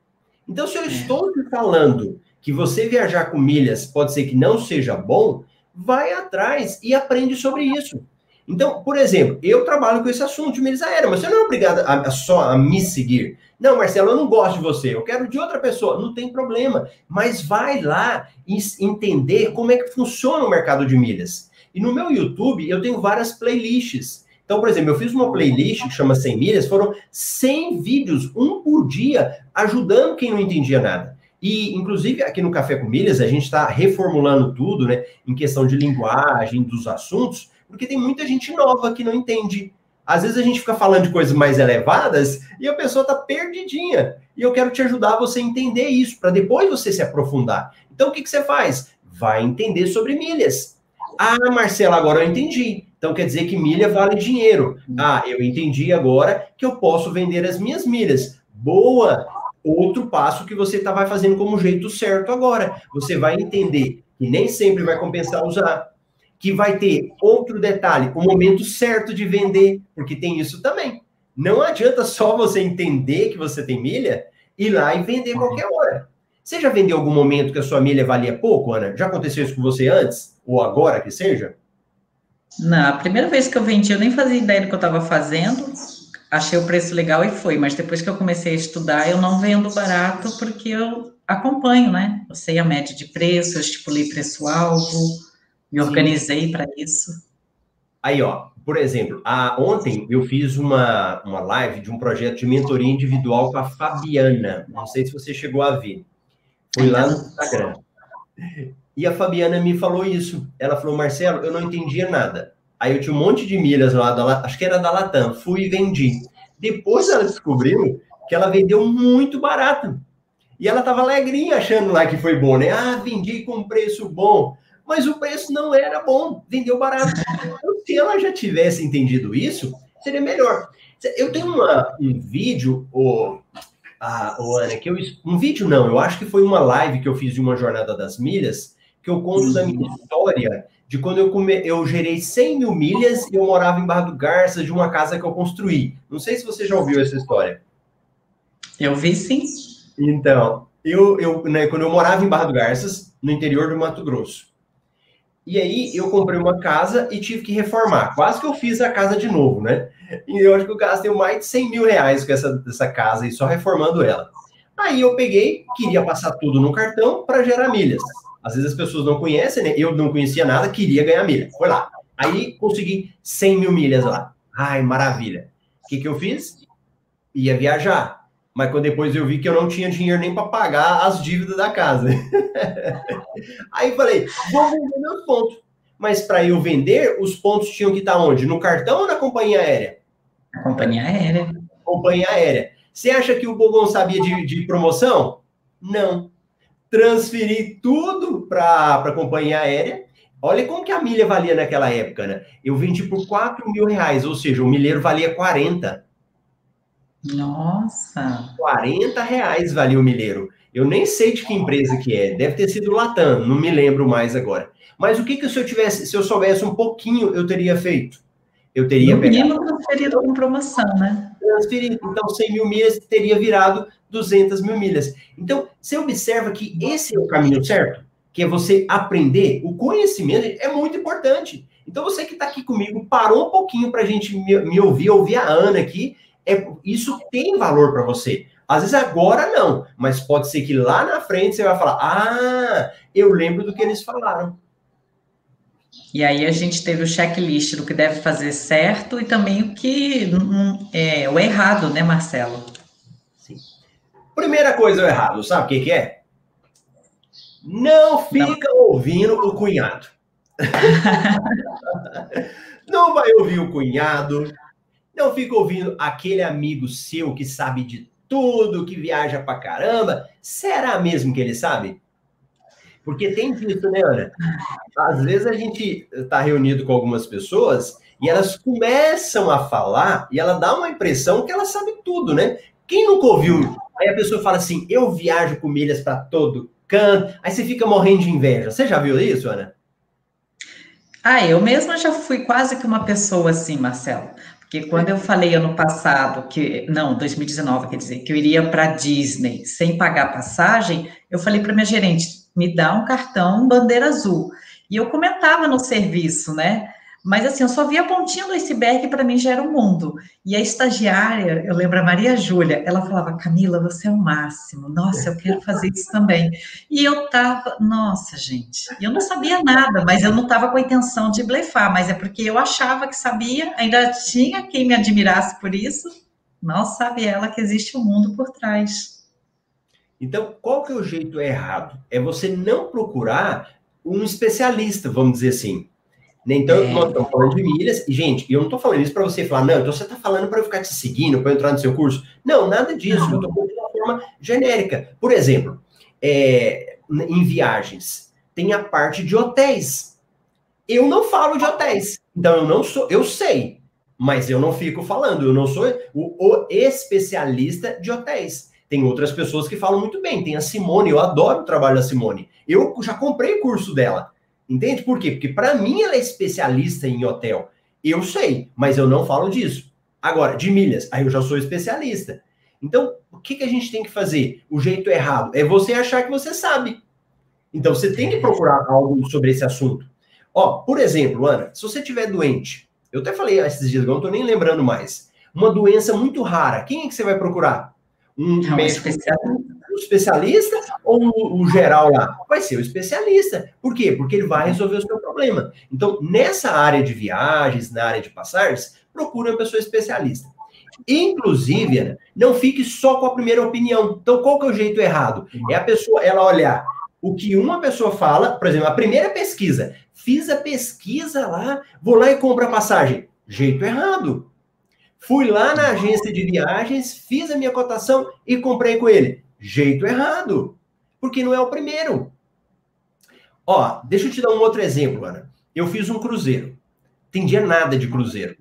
Então, se eu é. estou te falando que você viajar com milhas pode ser que não seja bom, vai atrás e aprende sobre isso. Então, por exemplo, eu trabalho com esse assunto de milhas aéreas, mas você não é obrigado a, a, só a me seguir. Não, Marcelo, eu não gosto de você, eu quero de outra pessoa. Não tem problema, mas vai lá e entender como é que funciona o mercado de milhas. E no meu YouTube eu tenho várias playlists. Então, por exemplo, eu fiz uma playlist que chama 100 milhas, foram 100 vídeos, um por dia, ajudando quem não entendia nada. E, inclusive, aqui no Café com Milhas, a gente está reformulando tudo, né, em questão de linguagem, dos assuntos, porque tem muita gente nova que não entende. Às vezes a gente fica falando de coisas mais elevadas e a pessoa está perdidinha. E eu quero te ajudar a você entender isso, para depois você se aprofundar. Então, o que, que você faz? Vai entender sobre milhas. Ah, Marcela, agora eu entendi. Então quer dizer que milha vale dinheiro. Ah, eu entendi agora que eu posso vender as minhas milhas. Boa! Outro passo que você tá, vai fazendo como jeito certo agora. Você vai entender que nem sempre vai compensar usar que vai ter outro detalhe, o momento certo de vender, porque tem isso também. Não adianta só você entender que você tem milha, ir lá e vender qualquer hora. Você já vendeu algum momento que a sua milha valia pouco, Ana? Já aconteceu isso com você antes? Ou agora que seja? Não, a primeira vez que eu vendi, eu nem fazia ideia do que eu estava fazendo. Achei o preço legal e foi. Mas depois que eu comecei a estudar, eu não vendo barato porque eu acompanho, né? Eu sei a média de preço, eu estipulei preço-alvo me organizei para isso. Aí, ó, por exemplo, a, ontem eu fiz uma, uma live de um projeto de mentoria individual com a Fabiana. Não sei se você chegou a ver. Foi lá no Instagram. E a Fabiana me falou isso. Ela falou, Marcelo, eu não entendia nada. Aí eu tinha um monte de milhas lá, da, acho que era da Latam. Fui e vendi. Depois ela descobriu que ela vendeu muito barato. E ela estava alegrinha achando lá que foi bom, né? Ah, vendi com preço bom mas o preço não era bom, vendeu barato. Então, se ela já tivesse entendido isso, seria melhor. Eu tenho uma, um vídeo, o ah, Ana, que eu, um vídeo não, eu acho que foi uma live que eu fiz de uma jornada das milhas, que eu conto da minha uhum. história de quando eu, come, eu gerei 100 mil milhas e eu morava em Barra do Garça de uma casa que eu construí. Não sei se você já ouviu essa história. Eu vi sim. Então, eu, eu né, quando eu morava em Barra do Garças, no interior do Mato Grosso, e aí eu comprei uma casa e tive que reformar. Quase que eu fiz a casa de novo, né? E eu acho que eu gastei mais de 100 mil reais com essa, essa casa e só reformando ela. Aí eu peguei, queria passar tudo no cartão para gerar milhas. Às vezes as pessoas não conhecem, né? Eu não conhecia nada, queria ganhar milha. Foi lá. Aí consegui 100 mil milhas lá. Ai, maravilha. O que, que eu fiz? Ia viajar mas quando depois eu vi que eu não tinha dinheiro nem para pagar as dívidas da casa. <laughs> Aí falei, vou vender meus pontos. Mas para eu vender, os pontos tinham que estar onde? No cartão ou na companhia aérea? Na companhia aérea. Companhia aérea. Você acha que o Bogon sabia de, de promoção? Não. Transferi tudo para a companhia aérea. Olha como que a milha valia naquela época, né? Eu vendi por 4 mil reais, ou seja, o milheiro valia 40. Nossa! 40 reais valia o milheiro. Eu nem sei de que empresa que é. Deve ter sido Latam, não me lembro mais agora. Mas o que, que se eu tivesse, se eu soubesse um pouquinho, eu teria feito? Eu teria no mínimo transferido com promoção, né? Transferido. Então, 100 mil milhas teria virado 200 mil milhas. Então, você observa que esse é o caminho certo, que é você aprender. O conhecimento é muito importante. Então, você que está aqui comigo, parou um pouquinho para a gente me, me ouvir, ouvir a Ana aqui, é, isso tem valor para você. Às vezes agora não, mas pode ser que lá na frente você vai falar: ah, eu lembro do que eles falaram. E aí a gente teve o checklist do que deve fazer certo e também o que é o errado, né, Marcelo? Sim. Primeira coisa o errado, sabe o que, que é? Não fica não. ouvindo o cunhado. <laughs> não vai ouvir o cunhado, não fica ouvindo aquele amigo seu que sabe de tudo, que viaja pra caramba. Será mesmo que ele sabe? Porque tem disso, né, Ana? Às vezes a gente está reunido com algumas pessoas e elas começam a falar e ela dá uma impressão que ela sabe tudo, né? Quem nunca ouviu? Aí a pessoa fala assim: eu viajo com milhas para todo canto. Aí você fica morrendo de inveja. Você já viu isso, Ana? Ah, eu mesma já fui quase que uma pessoa assim, Marcelo. Porque quando eu falei ano passado que, não, 2019, quer dizer, que eu iria para Disney sem pagar passagem, eu falei para minha gerente, me dá um cartão bandeira azul. E eu comentava no serviço, né? Mas assim, eu só via a pontinha do iceberg para mim já era um mundo. E a estagiária, eu lembro a Maria Júlia, ela falava: "Camila, você é o máximo. Nossa, eu quero fazer isso também". E eu tava, nossa, gente, eu não sabia nada, mas eu não tava com a intenção de blefar, mas é porque eu achava que sabia, ainda tinha quem me admirasse por isso. Não sabe ela que existe um mundo por trás. Então, qual que é o jeito errado? É você não procurar um especialista, vamos dizer assim. Né? Então, é. nós estamos falando de milhas, e, gente, eu não estou falando isso para você falar, não, então você está falando para eu ficar te seguindo, para entrar no seu curso. Não, nada disso, não. eu estou falando de uma forma genérica. Por exemplo, é, em viagens, tem a parte de hotéis. Eu não falo de hotéis, então eu não sou, eu sei, mas eu não fico falando, eu não sou o, o especialista de hotéis. Tem outras pessoas que falam muito bem, tem a Simone, eu adoro o trabalho da Simone. Eu já comprei o curso dela. Entende por quê? Porque para mim ela é especialista em hotel. Eu sei, mas eu não falo disso. Agora, de milhas, aí eu já sou especialista. Então, o que, que a gente tem que fazer? O jeito errado é você achar que você sabe. Então, você tem que procurar algo sobre esse assunto. Ó, por exemplo, Ana, se você estiver doente, eu até falei esses dias, não estou nem lembrando mais. Uma doença muito rara, quem é que você vai procurar? Um especialista o especialista ou o, o, geral lá? Vai ser o especialista. Por quê? Porque ele vai resolver o seu problema. Então, nessa área de viagens, na área de passagens, procure uma pessoa especialista. Inclusive, Ana, não fique só com a primeira opinião. Então, qual que é o jeito errado? É a pessoa, ela olhar o que uma pessoa fala, por exemplo, a primeira pesquisa, fiz a pesquisa lá, vou lá e compro a passagem. Jeito errado. Fui lá na agência de viagens, fiz a minha cotação e comprei com ele jeito errado, porque não é o primeiro. Ó, deixa eu te dar um outro exemplo, Ana. Eu fiz um cruzeiro. Entendia nada de cruzeiro.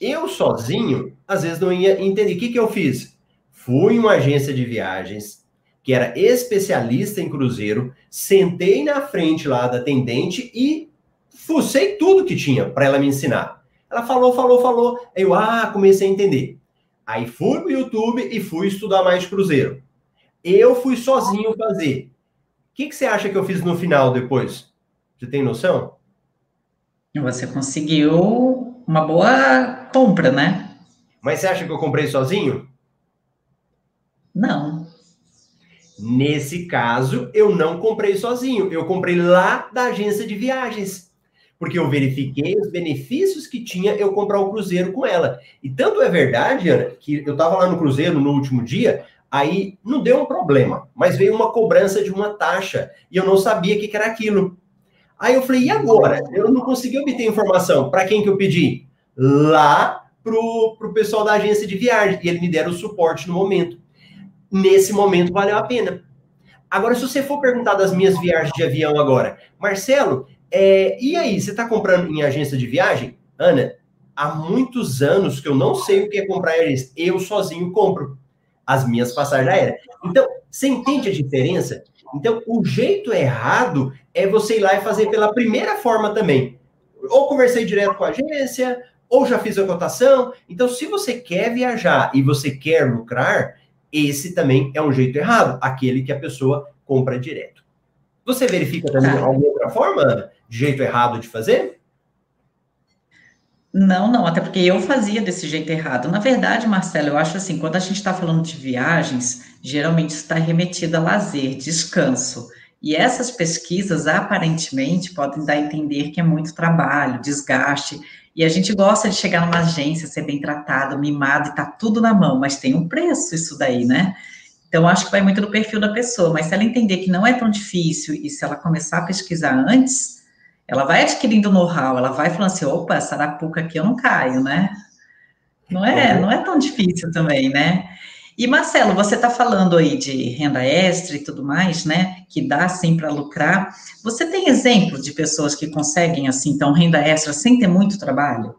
Eu sozinho, às vezes não ia entender. O que, que eu fiz? Fui em uma agência de viagens, que era especialista em cruzeiro, sentei na frente lá da atendente e fucei tudo que tinha para ela me ensinar. Ela falou, falou, falou. Eu, ah, comecei a entender. Aí fui pro YouTube e fui estudar mais cruzeiro. Eu fui sozinho fazer. O que, que você acha que eu fiz no final depois? Você tem noção? Você conseguiu uma boa compra, né? Mas você acha que eu comprei sozinho? Não. Nesse caso, eu não comprei sozinho. Eu comprei lá da agência de viagens porque eu verifiquei os benefícios que tinha eu comprar o cruzeiro com ela. E tanto é verdade, Ana, que eu estava lá no cruzeiro no último dia, aí não deu um problema, mas veio uma cobrança de uma taxa e eu não sabia o que, que era aquilo. Aí eu falei, e agora? Eu não consegui obter informação. Para quem que eu pedi? Lá pro, pro pessoal da agência de viagem. E eles me deram o suporte no momento. Nesse momento valeu a pena. Agora, se você for perguntar das minhas viagens de avião agora, Marcelo, é, e aí, você está comprando em agência de viagem? Ana, há muitos anos que eu não sei o que é comprar em agência. Eu sozinho compro as minhas passagens aéreas. Então, você entende a diferença? Então, o jeito errado é você ir lá e fazer pela primeira forma também. Ou conversei direto com a agência, ou já fiz a cotação. Então, se você quer viajar e você quer lucrar, esse também é um jeito errado, aquele que a pessoa compra direto. Você verifica também tá. alguma outra forma? Jeito errado de fazer? Não, não, até porque eu fazia desse jeito errado. Na verdade, Marcelo, eu acho assim, quando a gente está falando de viagens, geralmente está remetido a lazer, descanso. E essas pesquisas, aparentemente, podem dar a entender que é muito trabalho, desgaste. E a gente gosta de chegar numa agência, ser bem tratado, mimado e tá tudo na mão, mas tem um preço isso daí, né? Então, acho que vai muito do perfil da pessoa, mas se ela entender que não é tão difícil e se ela começar a pesquisar antes, ela vai adquirindo know-how, ela vai falando assim, opa, sarapuca aqui eu não caio, né? Não é, uhum. não é tão difícil também, né? E Marcelo, você está falando aí de renda extra e tudo mais, né? Que dá sim para lucrar. Você tem exemplos de pessoas que conseguem assim, então, renda extra sem ter muito trabalho?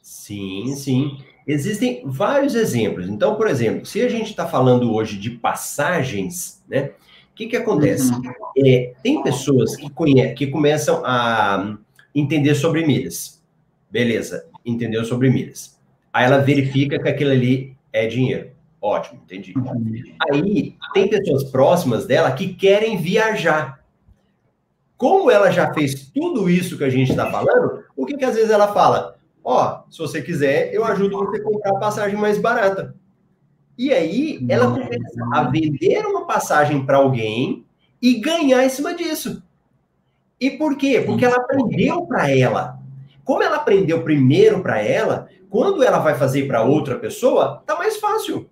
Sim, sim. Existem vários exemplos. Então, por exemplo, se a gente está falando hoje de passagens, né? O que, que acontece? Uhum. É, tem pessoas que, conhe que começam a entender sobre milhas. Beleza, entendeu sobre milhas. Aí ela verifica que aquilo ali é dinheiro. Ótimo, entendi. Aí tem pessoas próximas dela que querem viajar. Como ela já fez tudo isso que a gente está falando, o que, que às vezes ela fala? Ó, oh, se você quiser, eu ajudo você a comprar a passagem mais barata. E aí ela começa a vender uma passagem para alguém e ganhar em cima disso. E por quê? Porque ela aprendeu para ela. Como ela aprendeu primeiro para ela, quando ela vai fazer para outra pessoa, tá mais fácil.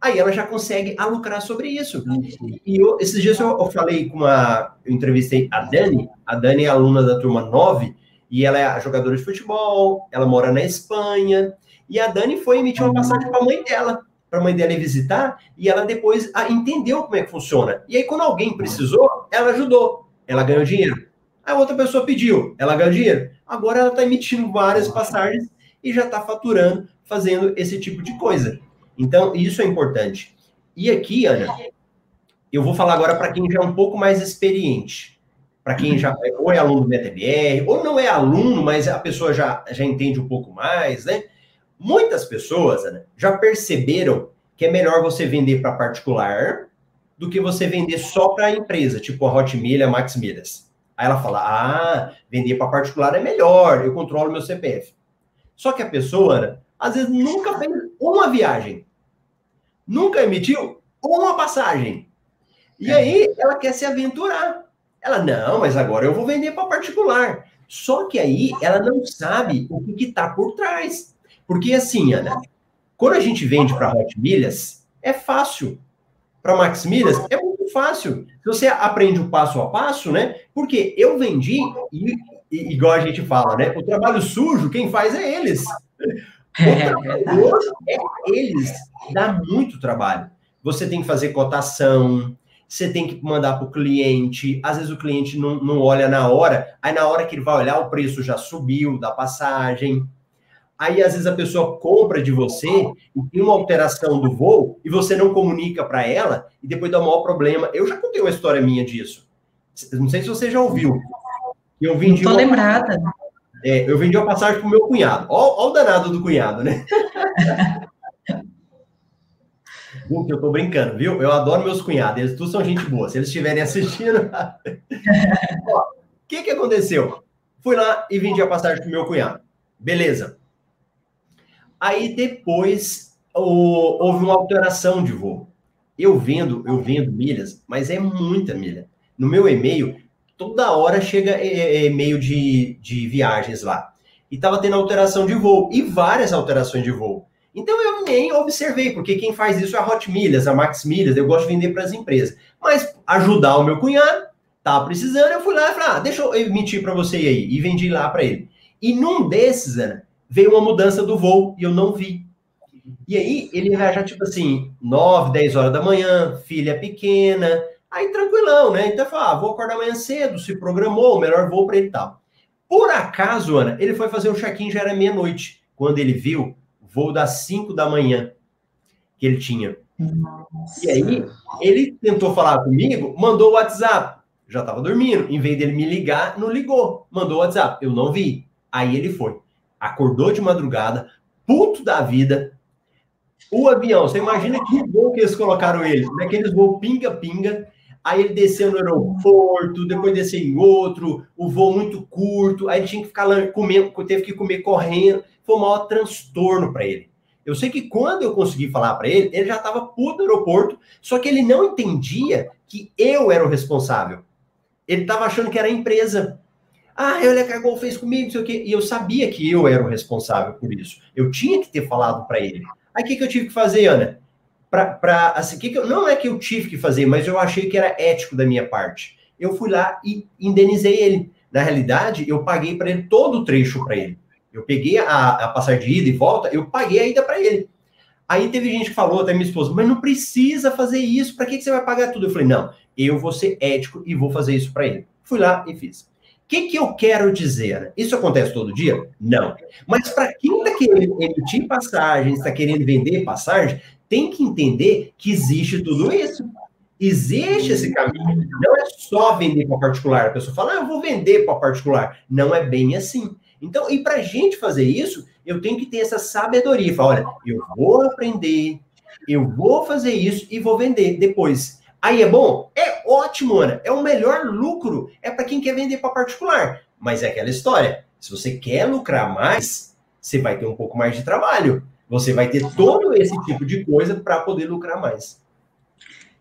Aí ela já consegue lucrar sobre isso. E eu, esses dias eu, eu, falei com uma. Eu entrevistei a Dani. A Dani é aluna da turma 9 e ela é jogadora de futebol. Ela mora na Espanha. E a Dani foi emitir uma passagem para a mãe dela, para a mãe dela ir visitar. E ela depois ah, entendeu como é que funciona. E aí, quando alguém precisou, ela ajudou. Ela ganhou dinheiro. A outra pessoa pediu, ela ganhou dinheiro. Agora ela está emitindo várias passagens e já está faturando, fazendo esse tipo de coisa. Então, isso é importante. E aqui, Ana, eu vou falar agora para quem já é um pouco mais experiente. Para quem já é, ou é aluno do MetaBR, ou não é aluno, mas a pessoa já, já entende um pouco mais, né? Muitas pessoas Ana, já perceberam que é melhor você vender para particular do que você vender só para a empresa, tipo a Hotmail, a Max Milhas. Aí ela fala: ah, vender para particular é melhor, eu controlo meu CPF. Só que a pessoa, às vezes, nunca fez uma viagem, nunca emitiu uma passagem. E é. aí ela quer se aventurar. Ela, não, mas agora eu vou vender para particular. Só que aí ela não sabe o que está por trás. Porque assim, Ana, quando a gente vende para Hot Milhas, é fácil. Para Max Milhas, é fácil. Se você aprende o passo a passo, né? Porque eu vendi, e, e, igual a gente fala, né? O trabalho sujo, quem faz é eles. O trabalho é eles. Dá muito trabalho. Você tem que fazer cotação, você tem que mandar para o cliente. Às vezes o cliente não, não olha na hora, aí na hora que ele vai olhar, o preço já subiu da passagem. Aí, às vezes, a pessoa compra de você e tem uma alteração do voo e você não comunica para ela e depois dá o maior problema. Eu já contei uma história minha disso. Não sei se você já ouviu. Eu vendi. Estou uma... lembrada. É, eu vendi uma passagem para o meu cunhado. Olha o danado do cunhado, né? <laughs> Eu tô brincando, viu? Eu adoro meus cunhados, eles todos são gente boa. Se eles estiverem assistindo. <laughs> O que que aconteceu? Fui lá e vendi a passagem pro meu cunhado. Beleza. Aí depois o, houve uma alteração de voo. Eu vendo, eu vendo milhas, mas é muita milha. No meu e-mail, toda hora chega é, é, e-mail de, de viagens lá. E estava tendo alteração de voo, e várias alterações de voo. Então eu nem observei, porque quem faz isso é a Hot Milhas, a Max Milhas, eu gosto de vender para as empresas. Mas ajudar o meu cunhado, tava precisando, eu fui lá e falei, ah, deixa eu emitir para você aí, e vendi lá para ele. E num desses, Ana, veio uma mudança do voo e eu não vi. E aí ele já, tipo assim, 9, 10 horas da manhã, filha pequena, aí tranquilão, né? Então eu falei, ah, vou acordar amanhã cedo, se programou, o melhor voo para ele e tal. Por acaso, Ana, ele foi fazer o check-in, já era meia-noite, quando ele viu o voo das 5 da manhã que ele tinha. Nossa. E aí, ele tentou falar comigo, mandou o WhatsApp. Já estava dormindo. Em vez dele me ligar, não ligou. Mandou o WhatsApp. Eu não vi. Aí ele foi acordou de madrugada, puto da vida. O avião, você imagina que voo que eles colocaram ele, naqueles voos pinga-pinga. Aí ele desceu no aeroporto, depois desceu em outro, o voo muito curto, aí ele tinha que ficar comendo, teve que comer correndo. Foi o maior transtorno para ele. Eu sei que quando eu consegui falar para ele, ele já estava puto no aeroporto, só que ele não entendia que eu era o responsável. Ele estava achando que era a empresa. Ah, olha que a Gol fez comigo, não sei o quê. E eu sabia que eu era o responsável por isso. Eu tinha que ter falado para ele. Aí o que, que eu tive que fazer, Ana? Pra, pra, assim, que que eu, não é que eu tive que fazer, mas eu achei que era ético da minha parte. Eu fui lá e indenizei ele. Na realidade, eu paguei para ele todo o trecho para ele. Eu peguei a, a passagem de ida e volta, eu paguei a ida para ele. Aí teve gente que falou, até minha esposa, mas não precisa fazer isso, para que, que você vai pagar tudo? Eu falei, não, eu vou ser ético e vou fazer isso para ele. Fui lá e fiz. Que, que eu quero dizer? Isso acontece todo dia? Não. Mas para quem está querendo emitir passagens, está querendo vender passagem, tem que entender que existe tudo isso. Existe esse caminho. Não é só vender para particular. A pessoa fala, ah, eu vou vender para particular. Não é bem assim. Então, e para a gente fazer isso, eu tenho que ter essa sabedoria. Falar, olha, eu vou aprender, eu vou fazer isso e vou vender depois. Aí é bom? É ótimo, Ana. É o melhor lucro. É para quem quer vender para particular. Mas é aquela história. Se você quer lucrar mais, você vai ter um pouco mais de trabalho. Você vai ter todo esse tipo de coisa para poder lucrar mais.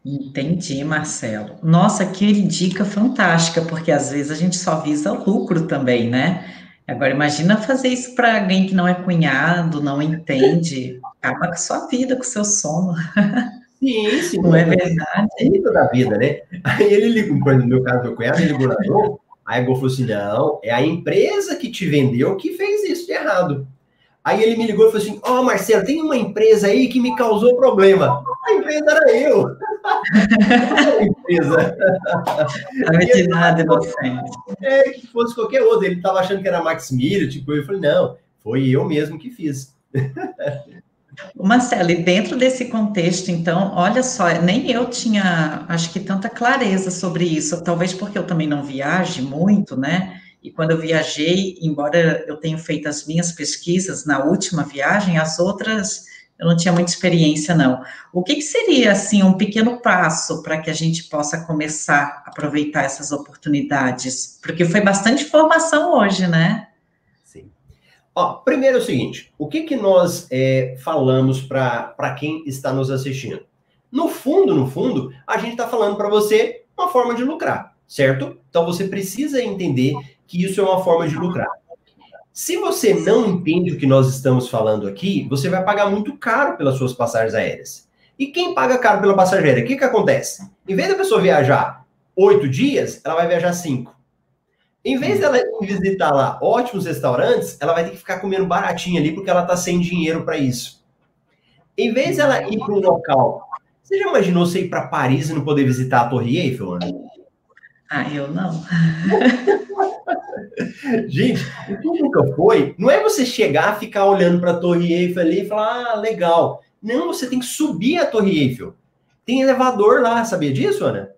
Entendi, Marcelo. Nossa, que dica fantástica, porque às vezes a gente só visa lucro também, né? Agora, imagina fazer isso para alguém que não é cunhado, não entende. Acaba com a sua vida, com o seu sono. <laughs> Sim, sim. Não é verdade? É da vida, né? Aí ele ligou, no meu caso, meu cunhado, ele ligou na Gol, aí a Gol falou assim, não, é a empresa que te vendeu que fez isso de errado. Aí ele me ligou e falou assim: Ó, oh, Marcelo, tem uma empresa aí que me causou problema. A empresa era eu. <laughs> a empresa. Não de nada, inocente. É, que fosse qualquer outro. Ele estava achando que era Max Miller, tipo, eu falei: não, foi eu mesmo que fiz. <laughs> Marcelo, e dentro desse contexto, então, olha só, nem eu tinha, acho que, tanta clareza sobre isso, talvez porque eu também não viaje muito, né? E quando eu viajei, embora eu tenha feito as minhas pesquisas na última viagem, as outras eu não tinha muita experiência, não. O que, que seria, assim, um pequeno passo para que a gente possa começar a aproveitar essas oportunidades? Porque foi bastante informação hoje, né? Ó, primeiro é o seguinte, o que, que nós é, falamos para quem está nos assistindo? No fundo, no fundo, a gente está falando para você uma forma de lucrar, certo? Então você precisa entender que isso é uma forma de lucrar. Se você não entende o que nós estamos falando aqui, você vai pagar muito caro pelas suas passagens aéreas. E quem paga caro pela passagem aérea, o que, que acontece? Em vez da pessoa viajar oito dias, ela vai viajar cinco. Em vez dela visitar lá ótimos restaurantes, ela vai ter que ficar comendo baratinho ali porque ela está sem dinheiro para isso. Em vez dela ir para um local, você já imaginou você ir para Paris e não poder visitar a Torre Eiffel, Ana? Ah, eu não. <laughs> Gente, o que nunca foi, não é você chegar, ficar olhando para a Torre Eiffel ali e falar, ah, legal. Não, você tem que subir a Torre Eiffel. Tem elevador lá, sabia disso, Ana?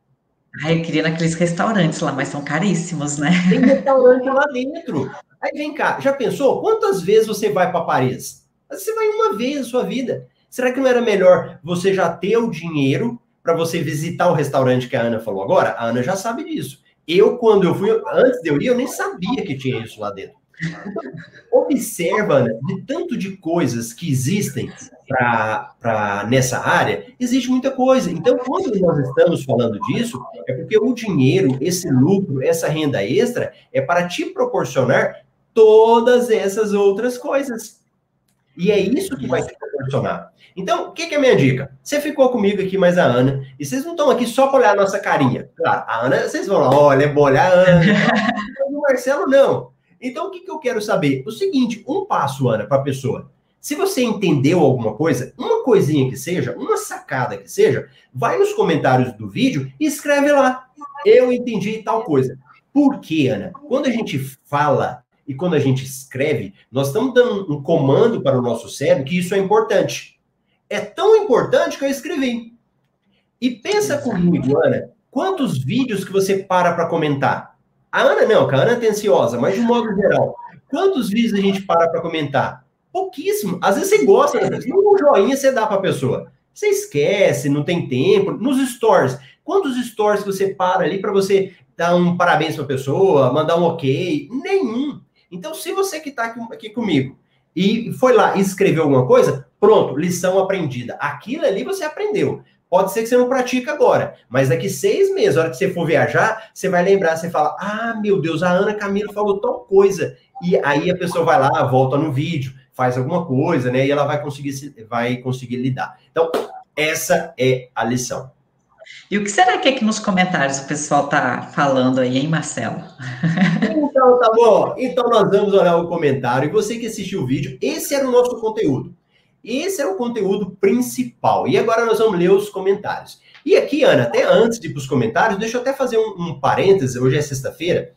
Ah, eu queria naqueles restaurantes lá, mas são caríssimos, né? Tem restaurante lá dentro. Aí vem cá, já pensou? Quantas vezes você vai para Paris? Você vai uma vez na sua vida. Será que não era melhor você já ter o dinheiro para você visitar o restaurante que a Ana falou agora? A Ana já sabe disso. Eu, quando eu fui, antes de eu ir, eu nem sabia que tinha isso lá dentro. Então, observa, Ana, de tanto de coisas que existem para nessa área, existe muita coisa. Então, quando nós estamos falando disso, é porque o dinheiro, esse lucro, essa renda extra, é para te proporcionar todas essas outras coisas. E é isso que vai te proporcionar. Então, o que, que, é a minha dica? Você ficou comigo aqui, mais a Ana, e vocês não estão aqui só para olhar a nossa carinha. Claro, a Ana, vocês vão lá, olha, é olhar a Ana. <laughs> o Marcelo, não. Então, o que, que eu quero saber? O seguinte, um passo, Ana, para a pessoa. Se você entendeu alguma coisa, uma coisinha que seja, uma sacada que seja, vai nos comentários do vídeo e escreve lá. Eu entendi tal coisa. Por quê, Ana? Quando a gente fala e quando a gente escreve, nós estamos dando um comando para o nosso cérebro que isso é importante é tão importante que eu escrevi. E pensa comigo, Ana, quantos vídeos que você para para comentar? A Ana não, a Ana é atenciosa, mas de modo geral, quantos vídeos a gente para para comentar? Pouquíssimo. Às vezes você gosta, um joinha você dá para a pessoa. Você esquece, não tem tempo. Nos stories, quantos stories que você para ali para você dar um parabéns para a pessoa, mandar um ok? Nenhum. Então, se você que está aqui, comigo e foi lá e escreveu alguma coisa, pronto, lição aprendida. Aquilo ali você aprendeu. Pode ser que você não pratica agora, mas daqui seis meses, a hora que você for viajar, você vai lembrar, você fala, ah, meu Deus, a Ana Camila falou tal coisa. E aí a pessoa vai lá, volta no vídeo, faz alguma coisa, né? E ela vai conseguir, vai conseguir lidar. Então, essa é a lição. E o que será que aqui nos comentários o pessoal tá falando aí, hein, Marcelo? Então, tá bom. Então, nós vamos olhar o comentário. E você que assistiu o vídeo, esse era o nosso conteúdo. Esse é o conteúdo principal. E agora nós vamos ler os comentários. E aqui, Ana, até antes de ir para os comentários, deixa eu até fazer um, um parêntese. Hoje é sexta-feira.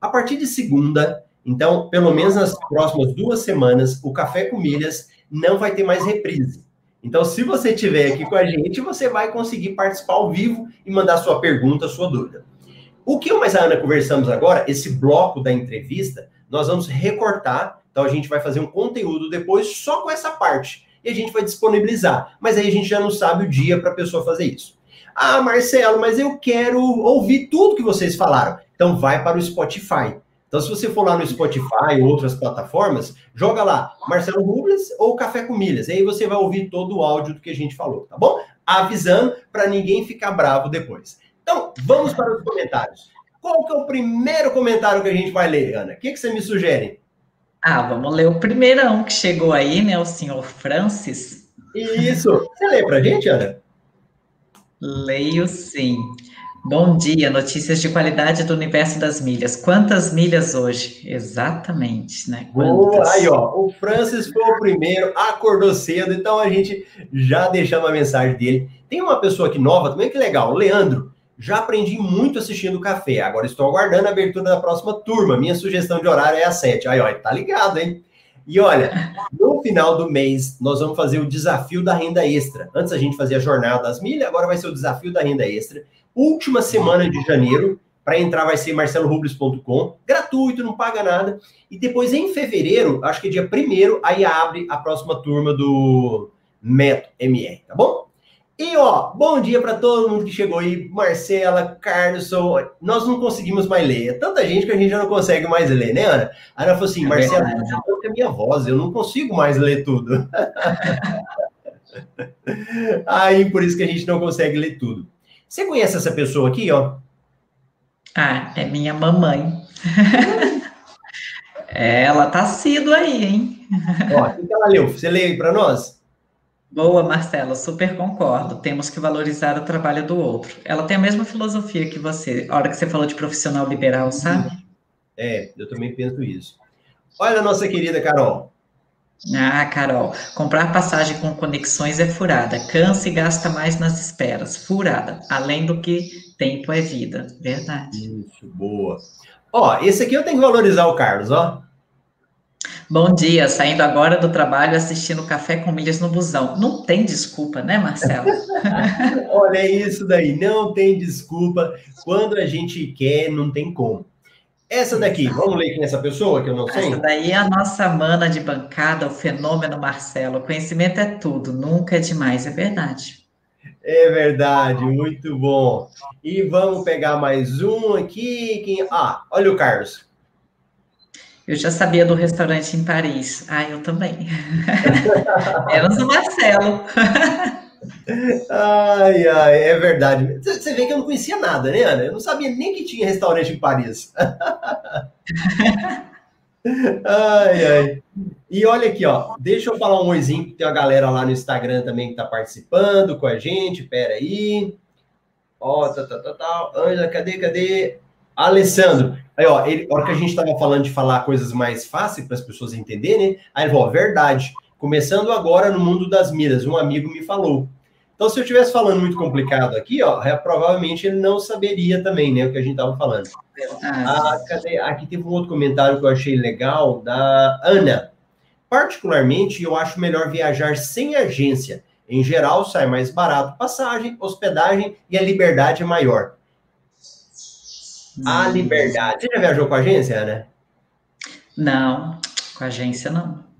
A partir de segunda, então, pelo menos nas próximas duas semanas, o Café com Milhas não vai ter mais reprise. Então, se você estiver aqui com a gente, você vai conseguir participar ao vivo e mandar sua pergunta, sua dúvida. O que eu mais a Ana conversamos agora, esse bloco da entrevista, nós vamos recortar. Então, a gente vai fazer um conteúdo depois só com essa parte. E a gente vai disponibilizar. Mas aí a gente já não sabe o dia para a pessoa fazer isso. Ah, Marcelo, mas eu quero ouvir tudo que vocês falaram. Então, vai para o Spotify. Então, se você for lá no Spotify ou outras plataformas, joga lá Marcelo Rubles ou Café com Milhas. Aí você vai ouvir todo o áudio do que a gente falou, tá bom? Avisando para ninguém ficar bravo depois. Então, vamos para os comentários. Qual que é o primeiro comentário que a gente vai ler, Ana? O que, que você me sugere? Ah, vamos ler o primeirão que chegou aí, né? O senhor Francis. Isso. Você lê para a gente, Ana? Leio sim. Bom dia, notícias de qualidade do universo das milhas. Quantas milhas hoje? Exatamente, né? Boa, aí, ó, o Francis foi o primeiro, acordou cedo, então a gente já deixamos a mensagem dele. Tem uma pessoa aqui nova também, que legal, o Leandro. Já aprendi muito assistindo café, agora estou aguardando a abertura da próxima turma. Minha sugestão de horário é às sete. Aí, ó, tá ligado, hein? E olha, no final do mês, nós vamos fazer o desafio da renda extra. Antes a gente fazia a jornada das milhas, agora vai ser o desafio da renda extra última semana de janeiro. Para entrar vai ser marcelorubles.com, gratuito, não paga nada. E depois em fevereiro, acho que é dia primeiro, aí abre a próxima turma do Meto MR, tá bom? E ó, bom dia para todo mundo que chegou aí, Marcela, Carlson. Nós não conseguimos mais ler. É tanta gente que a gente já não consegue mais ler, né, Ana? A Ana falou assim: é Marcela, é a minha voz, eu não consigo mais ler tudo. <laughs> aí por isso que a gente não consegue ler tudo. Você conhece essa pessoa aqui, ó? Ah, é minha mamãe. <laughs> ela tá assídua aí, hein? Ó, o que ela leu? Você lê aí para nós? Boa, Marcela, super concordo. Temos que valorizar o trabalho do outro. Ela tem a mesma filosofia que você. A hora que você falou de profissional liberal, sabe? É, eu também penso isso. Olha a nossa querida Carol. Ah, Carol, comprar passagem com conexões é furada. Cansa e gasta mais nas esperas. Furada. Além do que tempo é vida. Verdade. Isso, boa. Ó, esse aqui eu tenho que valorizar o Carlos, ó. Bom dia, saindo agora do trabalho assistindo Café com Milhas no busão. Não tem desculpa, né, Marcelo? <laughs> Olha, é isso daí, não tem desculpa. Quando a gente quer, não tem como. Essa daqui, vamos ler quem é essa pessoa que eu não sei? Essa daí é a nossa mana de bancada, o fenômeno Marcelo. Conhecimento é tudo, nunca é demais, é verdade. É verdade, muito bom. E vamos pegar mais um aqui. Quem... Ah, olha o Carlos. Eu já sabia do restaurante em Paris. Ah, eu também. <laughs> Menos o Marcelo. <laughs> Ai, ai, é verdade. Você vê que eu não conhecia nada, né, Ana? Eu não sabia nem que tinha restaurante em Paris. <laughs> ai, ai. E olha aqui, ó. Deixa eu falar um oizinho, que tem uma galera lá no Instagram também que tá participando com a gente. Pera aí. Ó, tá, tá, tá, tá. Ângela, cadê, cadê? Alessandro. Aí, ó, ele, a hora que a gente tava falando de falar coisas mais fáceis para as pessoas entenderem, né? Aí ele falou, verdade. Começando agora no mundo das miras, um amigo me falou. Então, se eu estivesse falando muito complicado aqui, ó, é, provavelmente ele não saberia também, né, o que a gente estava falando. Ah, cadê? Aqui teve um outro comentário que eu achei legal, da Ana. Particularmente, eu acho melhor viajar sem agência. Em geral, sai mais barato passagem, hospedagem e a liberdade é maior. Hum. A liberdade. Você já viajou com a agência, Ana? Não, com a agência não.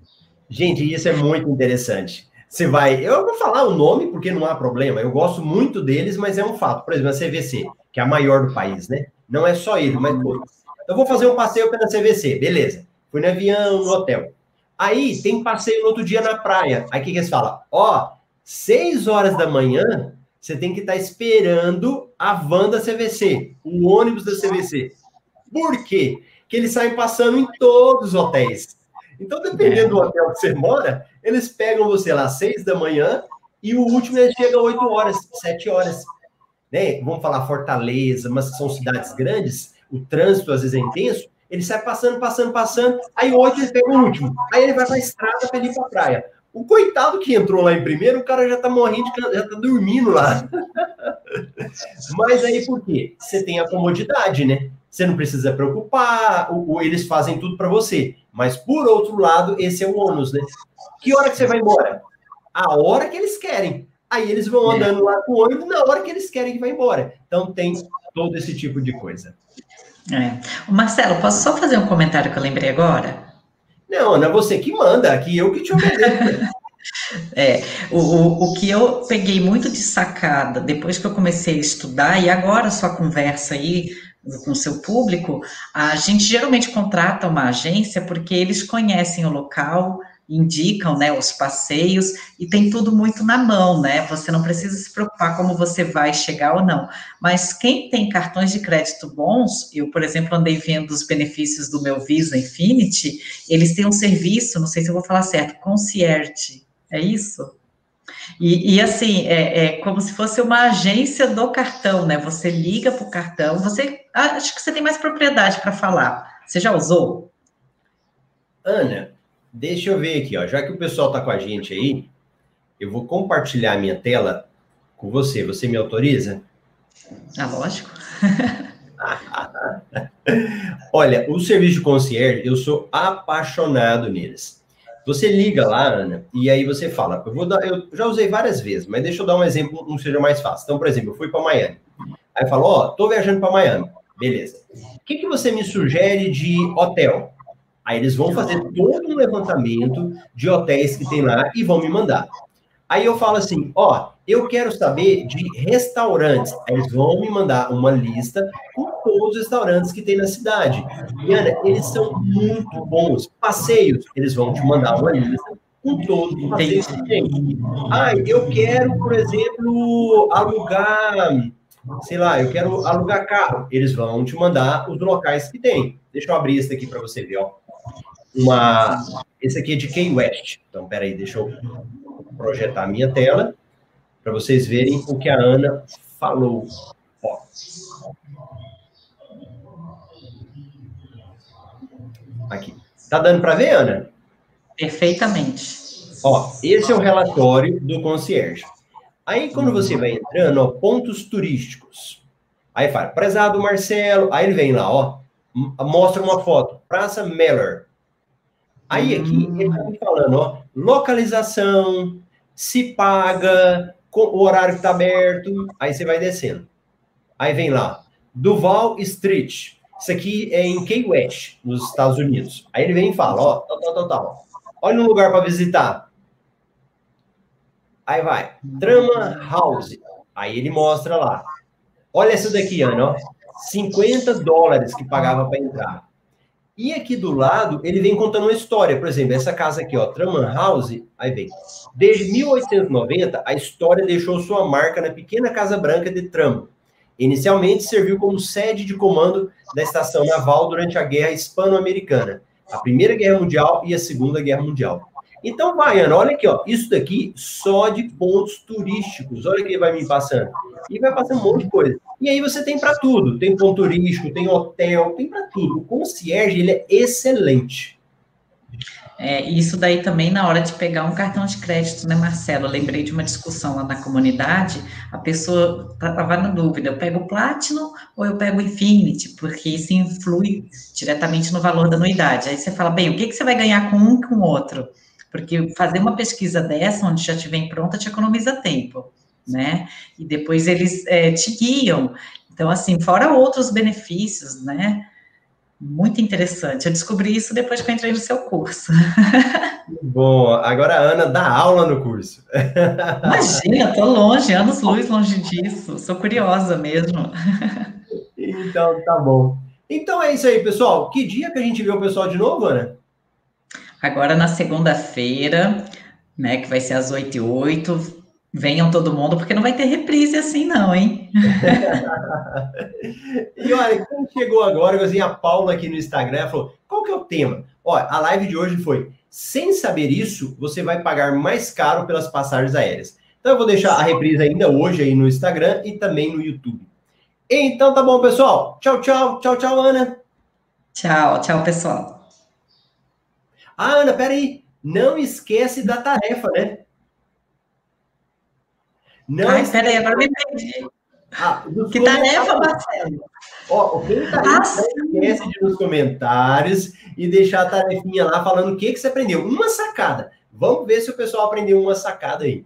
Gente, isso é muito interessante. Você vai. Eu vou falar o nome porque não há problema. Eu gosto muito deles, mas é um fato. Por exemplo, a CVC, que é a maior do país, né? Não é só ele, mas todos. Eu vou fazer um passeio pela CVC, beleza. Fui no avião, no hotel. Aí tem passeio no outro dia na praia. Aí o que, que eles falam? Ó, seis horas da manhã, você tem que estar tá esperando a van da CVC, o ônibus da CVC. Por quê? Que eles saem passando em todos os hotéis. Então, dependendo do hotel que você mora, eles pegam você lá às seis da manhã e o último ele chega às oito horas, sete horas. Né? Vamos falar Fortaleza, mas são cidades grandes, o trânsito às vezes é intenso, ele sai passando, passando, passando, aí oito ele pega o último, aí ele vai para a estrada para ir para a praia. O coitado que entrou lá em primeiro, o cara já tá morrendo, já tá dormindo lá. <laughs> Mas aí por quê? Você tem a comodidade, né? Você não precisa preocupar, ou, eles fazem tudo para você. Mas por outro lado, esse é o ônus, né? Que hora que você vai embora? A hora que eles querem. Aí eles vão é. andando lá com o ônibus na hora que eles querem que vai embora. Então tem todo esse tipo de coisa. É. Marcelo, posso só fazer um comentário que eu lembrei agora? Não, não é você que manda, aqui eu que te obedeço. <laughs> é, o, o, o que eu peguei muito de sacada depois que eu comecei a estudar, e agora sua conversa aí com o seu público, a gente geralmente contrata uma agência porque eles conhecem o local, indicam né, os passeios e tem tudo muito na mão, né? Você não precisa se preocupar como você vai chegar ou não. Mas quem tem cartões de crédito bons, eu, por exemplo, andei vendo os benefícios do meu Visa Infinity, eles têm um serviço, não sei se eu vou falar certo, concierge, é isso? E, e, assim, é, é, como se fosse uma agência do cartão, né? Você liga para o cartão, você acho que você tem mais propriedade para falar. Você já usou? Ana, Deixa eu ver aqui, ó. Já que o pessoal está com a gente aí, eu vou compartilhar a minha tela com você. Você me autoriza? Ah, lógico. <laughs> Olha, o serviço de concierge, eu sou apaixonado neles. Você liga lá, Ana, e aí você fala, eu vou dar, eu já usei várias vezes, mas deixa eu dar um exemplo, não seja mais fácil. Então, por exemplo, eu fui para Miami. Aí eu falo, ó, oh, tô viajando para Miami. Beleza. O que, que você me sugere de hotel? Aí eles vão fazer todo um levantamento de hotéis que tem lá e vão me mandar. Aí eu falo assim, ó, eu quero saber de restaurantes. Eles vão me mandar uma lista com todos os restaurantes que tem na cidade. E Ana, eles são muito bons. Passeios, eles vão te mandar uma lista com todos os passeios que tem. Ah, eu quero, por exemplo, alugar, sei lá, eu quero alugar carro. Eles vão te mandar os locais que tem. Deixa eu abrir esse aqui para você ver, ó uma. Esse aqui é de Key West. Então, peraí, deixa eu projetar a minha tela para vocês verem o que a Ana falou. Ó. Aqui. Tá dando para ver, Ana? Perfeitamente. Ó, esse é o relatório do concierge. Aí, quando você vai entrando, ó, pontos turísticos. Aí fala, prezado Marcelo. Aí ele vem lá, ó, mostra uma foto. Praça Meller. Aí aqui ele está me falando, ó, localização, se paga, o horário que está aberto, aí você vai descendo. Aí vem lá, Duval Street. Isso aqui é em Key West, nos Estados Unidos. Aí ele vem e fala, ó, tal, tal, tal, tal. Olha um lugar para visitar. Aí vai, Trama House. Aí ele mostra lá. Olha essa daqui, Ana, ó. 50 dólares que pagava para entrar. E aqui do lado, ele vem contando uma história. Por exemplo, essa casa aqui, ó, Truman House, aí vem. Desde 1890, a história deixou sua marca na pequena Casa Branca de Trump. Inicialmente serviu como sede de comando da estação naval durante a Guerra Hispano-Americana, a Primeira Guerra Mundial e a Segunda Guerra Mundial. Então, vai, Ana, olha aqui, ó. Isso daqui só de pontos turísticos. Olha que vai me passando. E vai passando um monte de coisa. E aí você tem para tudo. Tem ponto turístico, tem hotel, tem para tudo. O concierge, ele é excelente. É, isso daí também na hora de pegar um cartão de crédito, né, Marcelo? Eu lembrei de uma discussão lá na comunidade, a pessoa estava na dúvida, eu pego o Platinum ou eu pego o Infinity, porque isso influi diretamente no valor da anuidade. Aí você fala, bem, o que, que você vai ganhar com um e com o outro? Porque fazer uma pesquisa dessa, onde já estiver pronta, te economiza tempo, né? E depois eles é, te guiam. Então, assim, fora outros benefícios, né? Muito interessante. Eu descobri isso depois que eu entrei no seu curso. <laughs> Bom, agora a Ana dá aula no curso. <laughs> Imagina, estou longe, anos luz longe disso. Sou curiosa mesmo. <laughs> Então, tá bom. Então é isso aí, pessoal. Que dia que a gente vê o pessoal de novo, Ana? Agora na segunda-feira, né, que vai ser às 8 e 8, venham todo mundo, porque não vai ter reprise assim não, hein? <laughs> e olha, quem chegou agora, assim, a Paula aqui no Instagram falou, qual que é o tema? Olha, a live de hoje foi, sem saber isso, você vai pagar mais caro pelas passagens aéreas. Então eu vou deixar a reprise ainda hoje aí no Instagram e também no YouTube. Então tá bom, pessoal. Tchau, tchau. Tchau, tchau, Ana. Tchau, tchau, pessoal. Ah, Ana, peraí. não esquece da tarefa, né? Não Ai, esquece... peraí, agora me entendi. Ah, que tarefa, Marcelo? Ó, quem tá ah, não esquece de nos comentários e deixar a tarefinha lá falando o que, que você aprendeu. Uma sacada. Vamos ver se o pessoal aprendeu uma sacada aí.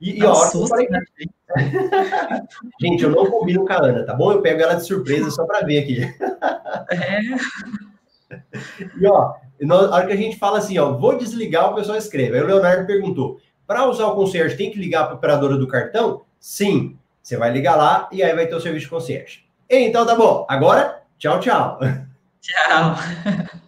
E, e ó, eu falei... <laughs> gente, eu não combino com a Ana, tá bom? Eu pego ela de surpresa só para ver aqui. É. E ó, na hora que a gente fala assim, ó, vou desligar, o pessoal escreve. Aí o Leonardo perguntou: para usar o concierge, tem que ligar para a operadora do cartão? Sim. Você vai ligar lá e aí vai ter o serviço de concierge. Então tá bom. Agora, tchau, tchau. Tchau. <laughs>